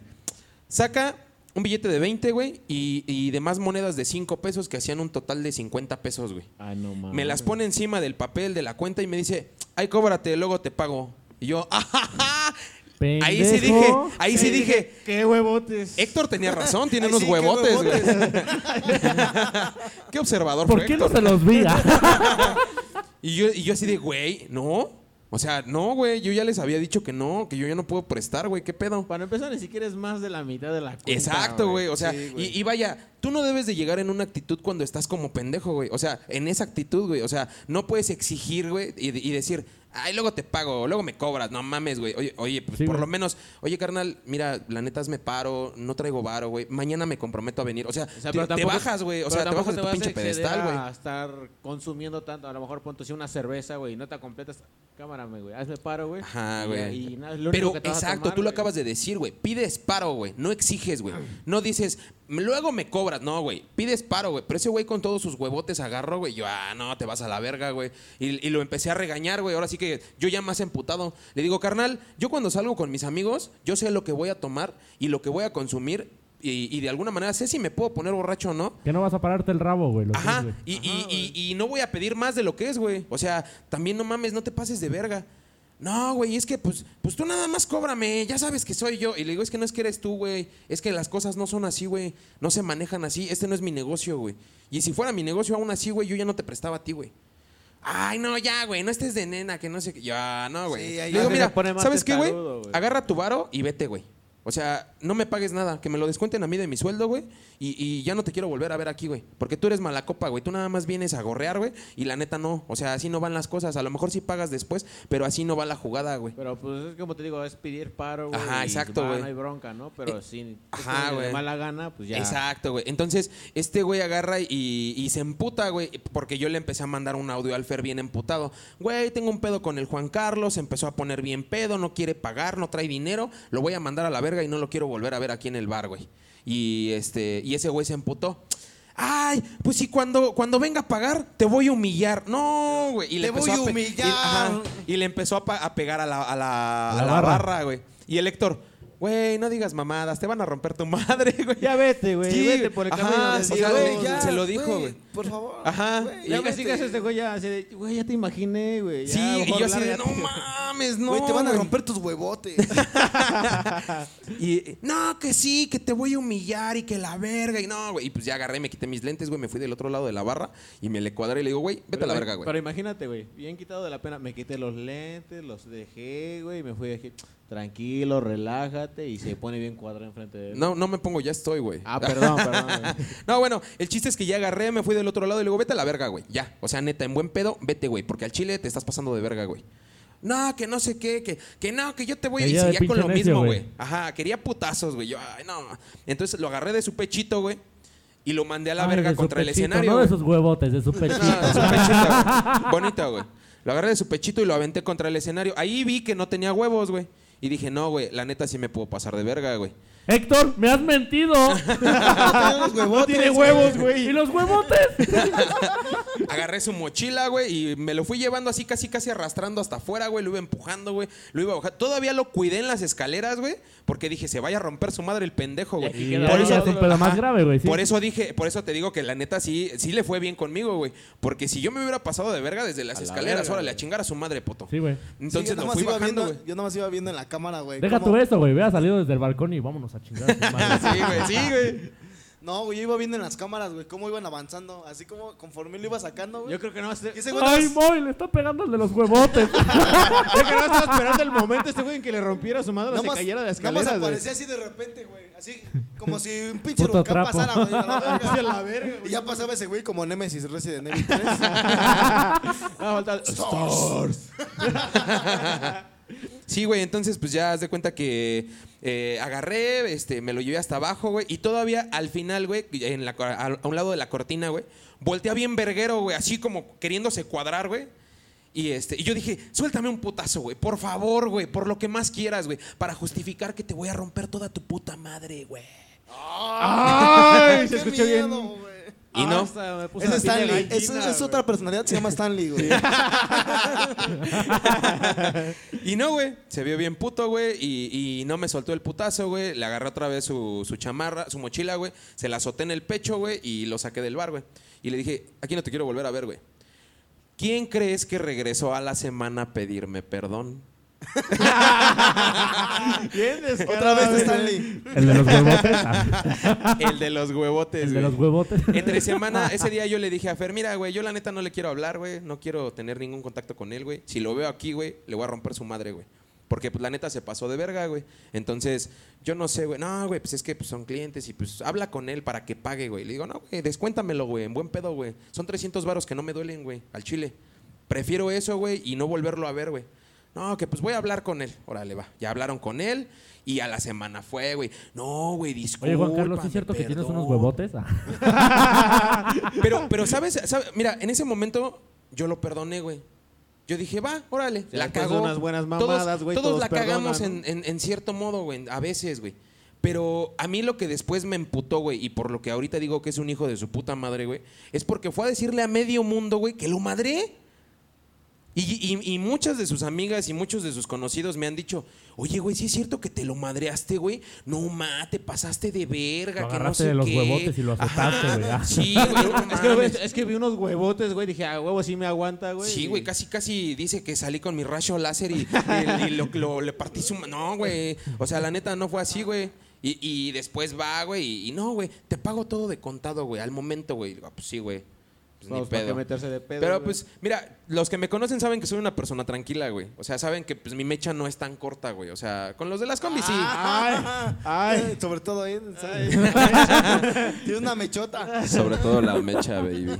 Saca un billete de 20, güey, y, y demás monedas de 5 pesos que hacían un total de 50 pesos, güey. Ay, no mames. Me las pone encima del papel de la cuenta y me dice, ay, cóbrate, luego te pago. Y yo, ¡ajaja! Ahí sí dije, ahí sí dije, ¡Qué huevotes! Héctor tenía razón, tiene Ay, unos sí, qué huevotes, güey. huevotes. Qué observador ¿Por fue qué no se los vi? Y yo, y yo así de, güey, no. O sea, no, güey, yo ya les había dicho que no, que yo ya no puedo prestar, güey, ¿qué pedo? Para empezar, ni siquiera es más de la mitad de la cuenta. Exacto, güey. O sea, Sí, y, y vaya, tú no debes de llegar en una actitud cuando estás como pendejo, güey. O sea, en esa actitud, güey. O sea, no puedes exigir, güey, y, y decir, ay, luego te pago, luego me cobras. No mames, güey. Oye, oye pues Sí, por lo menos, oye, carnal, mira, la neta me paro, no traigo varo, güey. Mañana me comprometo a venir. O sea, O sea, te, pero te tampoco- bajas, güey. O sea, te tampoco bajas de tu pinche pedestal, güey. A estar consumiendo tanto. A lo mejor, ponte si una cerveza, güey, no te completas. Cámara, güey. Hazme paro, güey. Ajá, güey. Pero exacto, tomar, tú lo acabas de decir, güey. Pides paro, güey. No exiges, güey. No dices, Luego me cobras. No, güey. Pides paro, güey. Pero ese güey con todos sus huevotes agarró, güey. Yo, ah, no, te vas a la verga, güey. Y, y lo empecé a regañar, güey. Ahora sí que yo ya más emputado. Le digo, carnal, yo cuando salgo con mis amigos, yo sé lo que voy a tomar y lo que voy a consumir. Y, y de alguna manera sé si me puedo poner borracho o no. Que no vas a pararte el rabo, güey. lo Ajá. güey. Y, y- y- y no voy a pedir más de lo que es, güey. O sea, también no mames, no te pases de verga. No, güey, es que pues, pues tú nada más cóbrame, ya sabes que soy yo. Y le digo, es que no es que eres tú, güey. Es que las cosas no son así, güey. No se manejan así. Este no es mi negocio, güey. Y si fuera mi negocio aún así, güey, yo ya no te prestaba a ti, güey. Ay, no, ya, güey, no estés de nena, que no sé qué. Ya, no, güey. Sí, ahí le digo, mira, ¿sabes qué, güey. Agarra tu varo y vete, güey. O sea, no me pagues nada, que me lo descuenten a mí de mi sueldo, güey. Y, y ya no te quiero volver a ver aquí, güey. Porque tú eres mala copa, güey. Tú nada más vienes a gorrear, güey. Y la neta no. O sea, así no van las cosas. A lo mejor sí pagas después, pero así no va la jugada, güey. Pero pues es como te digo, es pedir paro, güey. Ajá, exacto, güey. No hay bronca, ¿no? Pero Eh, sí, ajá, de mala gana, pues ya. Exacto, güey. Entonces, este güey agarra y, y se emputa, güey, porque yo le empecé a mandar un audio al Fer bien emputado. Güey, tengo un pedo con el Juan Carlos, empezó a poner bien pedo, no quiere pagar, no trae dinero, lo voy a mandar a la verga y no lo quiero volver a ver aquí en el bar, güey. Y este, y ese güey se emputó. Ay, pues si cuando, cuando venga a pagar, te voy a humillar. No, güey. Y le Te empezó voy a humillar. Y, ajá, y le empezó a, a pegar a la, a la, A a la la barra. barra, güey. Y el Héctor, güey, no digas mamadas, te van a romper tu madre, güey. Ya vete, güey. Sí, vete por el ajá, camino del sí, O diablo, sea, güey, güey, ya, se lo dijo, güey. Por favor. Ajá. güey, Y Ya vete. sigas este güey ya así de, güey, ya te imaginé, güey. ya, Sí, y yo así de, no lárgate". mames, no. Güey, te van a güey". romper tus huevotes. Y no, que sí, que te voy a humillar y que la verga. Y no, güey. Y pues ya agarré, me quité mis lentes, güey. Me fui del otro lado de la barra y me le cuadré y le digo, güey, vete a la verga, güey. Pero imagínate, güey, bien quitado de la pena. Me quité los lentes, los dejé, güey, y me fui y dije, tranquilo, relájate, y se pone bien cuadrado enfrente de él. No, no me pongo, ya estoy, güey. Ah, perdón, perdón. No, bueno, el chiste es que ya agarré, me fui del otro lado y le digo, vete a la verga, güey. Ya. O sea, neta, en buen pedo, vete, güey. Porque al chile te estás pasando de verga, güey. No, que no sé qué, que, que no, que yo te voy a... Seguía con lo necio, mismo, güey. Ajá, quería putazos, güey. Yo, ay, no. Entonces lo agarré de su pechito, güey. Y lo mandé a la Ay, verga contra el escenario. No de sus huevotes, de su pechito. No, de su pechito, güey. Bonito, güey. Lo agarré de su pechito y lo aventé contra el escenario. Ahí vi que no tenía huevos, güey. Y dije, no, güey, la neta sí me puedo pasar de verga, güey. Héctor, me has mentido. no tiene huevos, güey. ¿Y los huevotes? Agarré su mochila, güey, y me lo fui llevando así, casi, casi arrastrando hasta afuera, güey. Lo iba empujando, güey. Lo iba bajando. Todavía lo cuidé en las escaleras, güey, porque dije, se vaya a romper su madre el pendejo, güey. Y Por eso, es un pedo más grave, güey. sí. Por eso dije, por eso te digo que la neta sí, sí le fue bien conmigo, güey. Porque si yo me hubiera pasado de verga desde las A la escaleras, verga, órale, a chingar a su madre, poto. Sí, güey. Entonces Sí, yo lo fui iba bajando, viendo- güey. Yo nomás iba viendo en la cámara, güey. Deja cómo- tú eso, güey. Hubiera salido desde el balcón y vámonos a chingar a su madre. Sí, güey, sí, güey. No, güey, yo iba viendo en las cámaras, güey, cómo iban avanzando. Así como conforme lo iba sacando, güey. Yo creo que no va a ser. Y ese güey Ay, nomás- Moy, le está pegando el de los huevotes. Yo creo que no estaba esperando el momento este güey en que le rompiera su madre o se cayera de la nomás escalera, güey. aparecía así de repente, güey. Así, como si un pinche trapo. pasara, güey. a la verga. A la verga, Y ya pasaba ese güey como Nemesis Resident Evil 3. Ah, falta el- Sí, güey, entonces pues ya haz de cuenta que eh, agarré, este, me lo llevé hasta abajo, güey, y todavía al final, güey, en la, a, a un lado de la cortina, güey, voltea bien verguero, güey, así como queriéndose cuadrar, güey. Y, este, y yo dije, suéltame un putazo, güey, por favor, güey, por lo que más quieras, güey, para justificar que te voy a romper toda tu puta madre, güey. ¡Ay! Se ¡Qué escuchó bien. Y no. Puse Es Stanley. Es, otra personalidad, se llama Stanley, güey. Y no, güey. Se vio bien puto, güey. Y, y no me soltó el putazo, güey. Le agarré otra vez su, su chamarra, su mochila, güey. Se la azoté en el pecho, güey. Y lo saqué del bar, güey. Y le dije, aquí no te quiero volver a ver, güey. ¿Quién crees que regresó a la semana a pedirme perdón? Bien Otra vez Stanley. El de los huevotes. El de los huevotes, el de los huevotes. Entre semana, ese día yo le dije a Fer, mira, güey, yo la neta no le quiero hablar, güey. No quiero tener ningún contacto con él, güey. Si lo veo aquí, güey, le voy a romper su madre, güey. Porque pues la neta se pasó de verga, güey. Entonces, yo no sé, güey. No, güey, pues es que pues, son clientes y pues habla con él para que pague, güey. Le digo, no, güey, descuéntamelo, güey, en buen pedo, güey. Son 300 varos que no me duelen, güey, al chile. Prefiero eso, güey, y no volverlo a ver, güey. No, que pues voy a hablar con él. Órale, va. Ya hablaron con él y a la semana fue, güey. No, güey, disculpa. Oye, Juan Carlos, ¿sí es cierto que tienes unos huevotes? Ah. Pero, pero ¿sabes? ¿sabes? Mira, en ese momento yo lo perdoné, güey. Yo dije, va, órale. Ya la de cagó. unas buenas todos mamadas, güey, todos, todos la cagamos perdonan, en, en- en cierto modo, güey. A veces, güey. Pero a mí lo que después me emputó, güey, y por lo que ahorita digo que es un hijo de su puta madre, güey, es porque fue a decirle a medio mundo, güey, que lo madré. Y, y- y muchas de sus amigas y muchos de sus conocidos me han dicho, oye, güey, ¿sí es cierto que te lo madreaste, güey? No, ma, te pasaste de verga, Lo que no agarraste sé de los qué". huevotes y lo azotaste, Ajá, güey, ah. Sí, güey, no Es que, mames. es que vi unos huevotes, güey. Dije, a huevo sí me aguanta, güey. Sí, güey, casi, casi dice que salí con mi rayo láser y, y- y lo, lo- le partí su... ma- No, güey. O sea, la neta no fue así, güey. Y, y después va, güey, y, y no, güey, te pago todo de contado, güey, al momento, güey. "Ah, pues sí, güey. Pues Vamos, ni ¿para pedo. qué meterse de pedo? Pero güey? pues, mira, los que me conocen saben que soy una persona tranquila, güey. O sea, saben que pues mi mecha no es tan corta, güey. O sea, con los de las combis sí. Ay, ay. Sobre todo ahí. Tiene una mechota. Sobre todo la mecha, baby.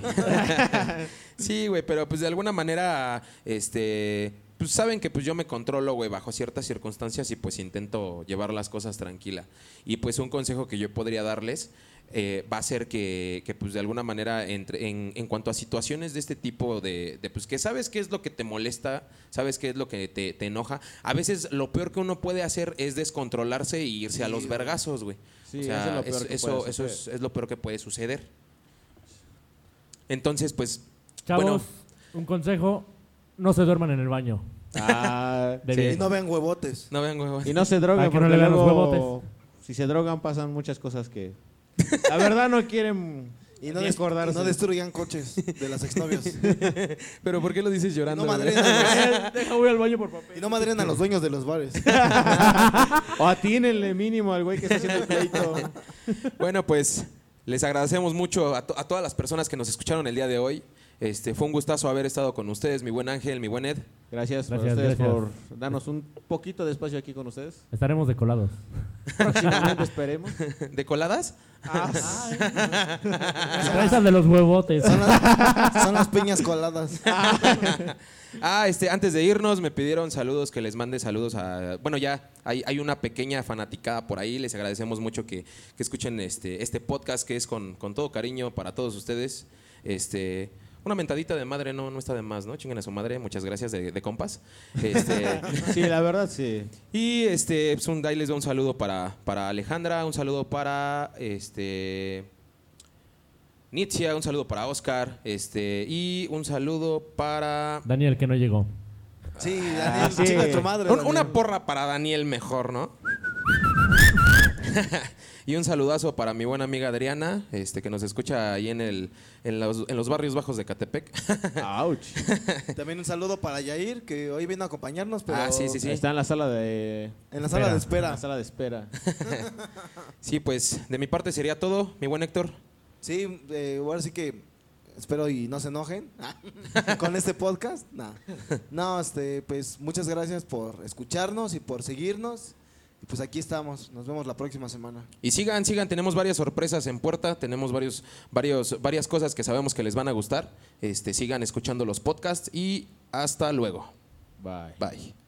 sí, güey, pero pues de alguna manera, este, pues saben que pues yo me controlo, güey, bajo ciertas circunstancias y pues intento llevar las cosas tranquila. Y pues un consejo que yo podría darles eh, va a ser que, que, pues de alguna manera entre, en, en cuanto a situaciones de este tipo de, de, pues que sabes qué es lo que te molesta, sabes qué es lo que te, te enoja, a veces lo peor que uno puede hacer es descontrolarse e irse a los vergazos, güey. Sí, o sea, eso es lo peor es- eso, es, lo peor que puede suceder. Entonces, pues, Chavos, Bueno. un consejo, no se duerman en el baño. Ah, sí. no vean huevotes. no vean, güey. Y no se droguen Para que no porque le vean los luego, si se drogan pasan muchas cosas que la verdad no quieren Y no, acordarse. no destruyan coches de las exnovias. Pero ¿por qué lo dices llorando? No madren a los, Deja, voy al baño por papel. y no madren a los dueños de los bares. o atínenle mínimo al güey que está haciendo el pleito. Bueno, pues les agradecemos mucho a, to- a todas las personas que nos escucharon el día de hoy. Este, fue un gustazo haber estado con ustedes, mi buen Ángel, mi buen Ed. Gracias, por Gracias, ustedes gracias. por darnos un poquito de espacio aquí con ustedes. Estaremos decolados. Próximamente esperemos. ¿De coladas? Traes de los huevotes. Son las, son las piñas coladas. Ah, este, antes de irnos me pidieron saludos, que les mande saludos a... Bueno, ya hay, hay una pequeña fanaticada por ahí, les agradecemos mucho que, que escuchen este, este podcast que es con, con todo cariño para todos ustedes. Este, una mentadita de madre no, no está de más, ¿no? Chinguen a su madre, muchas gracias de, de compas. Este, Sí, la verdad sí. y este, pues un, ahí les doy un saludo para, para Alejandra, un saludo para este... Nitzia, un saludo para Oscar, este, y un saludo para... Daniel, que no llegó. Sí, Daniel, Ah, sí. tu madre. Un- Daniel. una porra para Daniel mejor, ¿no? y un saludazo para mi buena amiga Adriana, este, que nos escucha ahí en, el, en, los, en los barrios bajos de Catepec. Ouch. También un saludo para Yair, que hoy vino a acompañarnos, pero Ah, sí, sí, sí. Está en la sala de en la sala de en espera. la sala de espera. sí, pues de mi parte sería todo, mi buen Héctor. Sí, eh, ahora sí que espero y no se enojen con este podcast. Nah. No, este, pues muchas gracias por escucharnos y por seguirnos. Y pues aquí estamos. Nos vemos la próxima semana. Y sigan, sigan, tenemos varias sorpresas en puerta, tenemos varios, varios, varias cosas que sabemos que les van a gustar. Este, sigan escuchando los podcasts y hasta luego. Bye. Bye.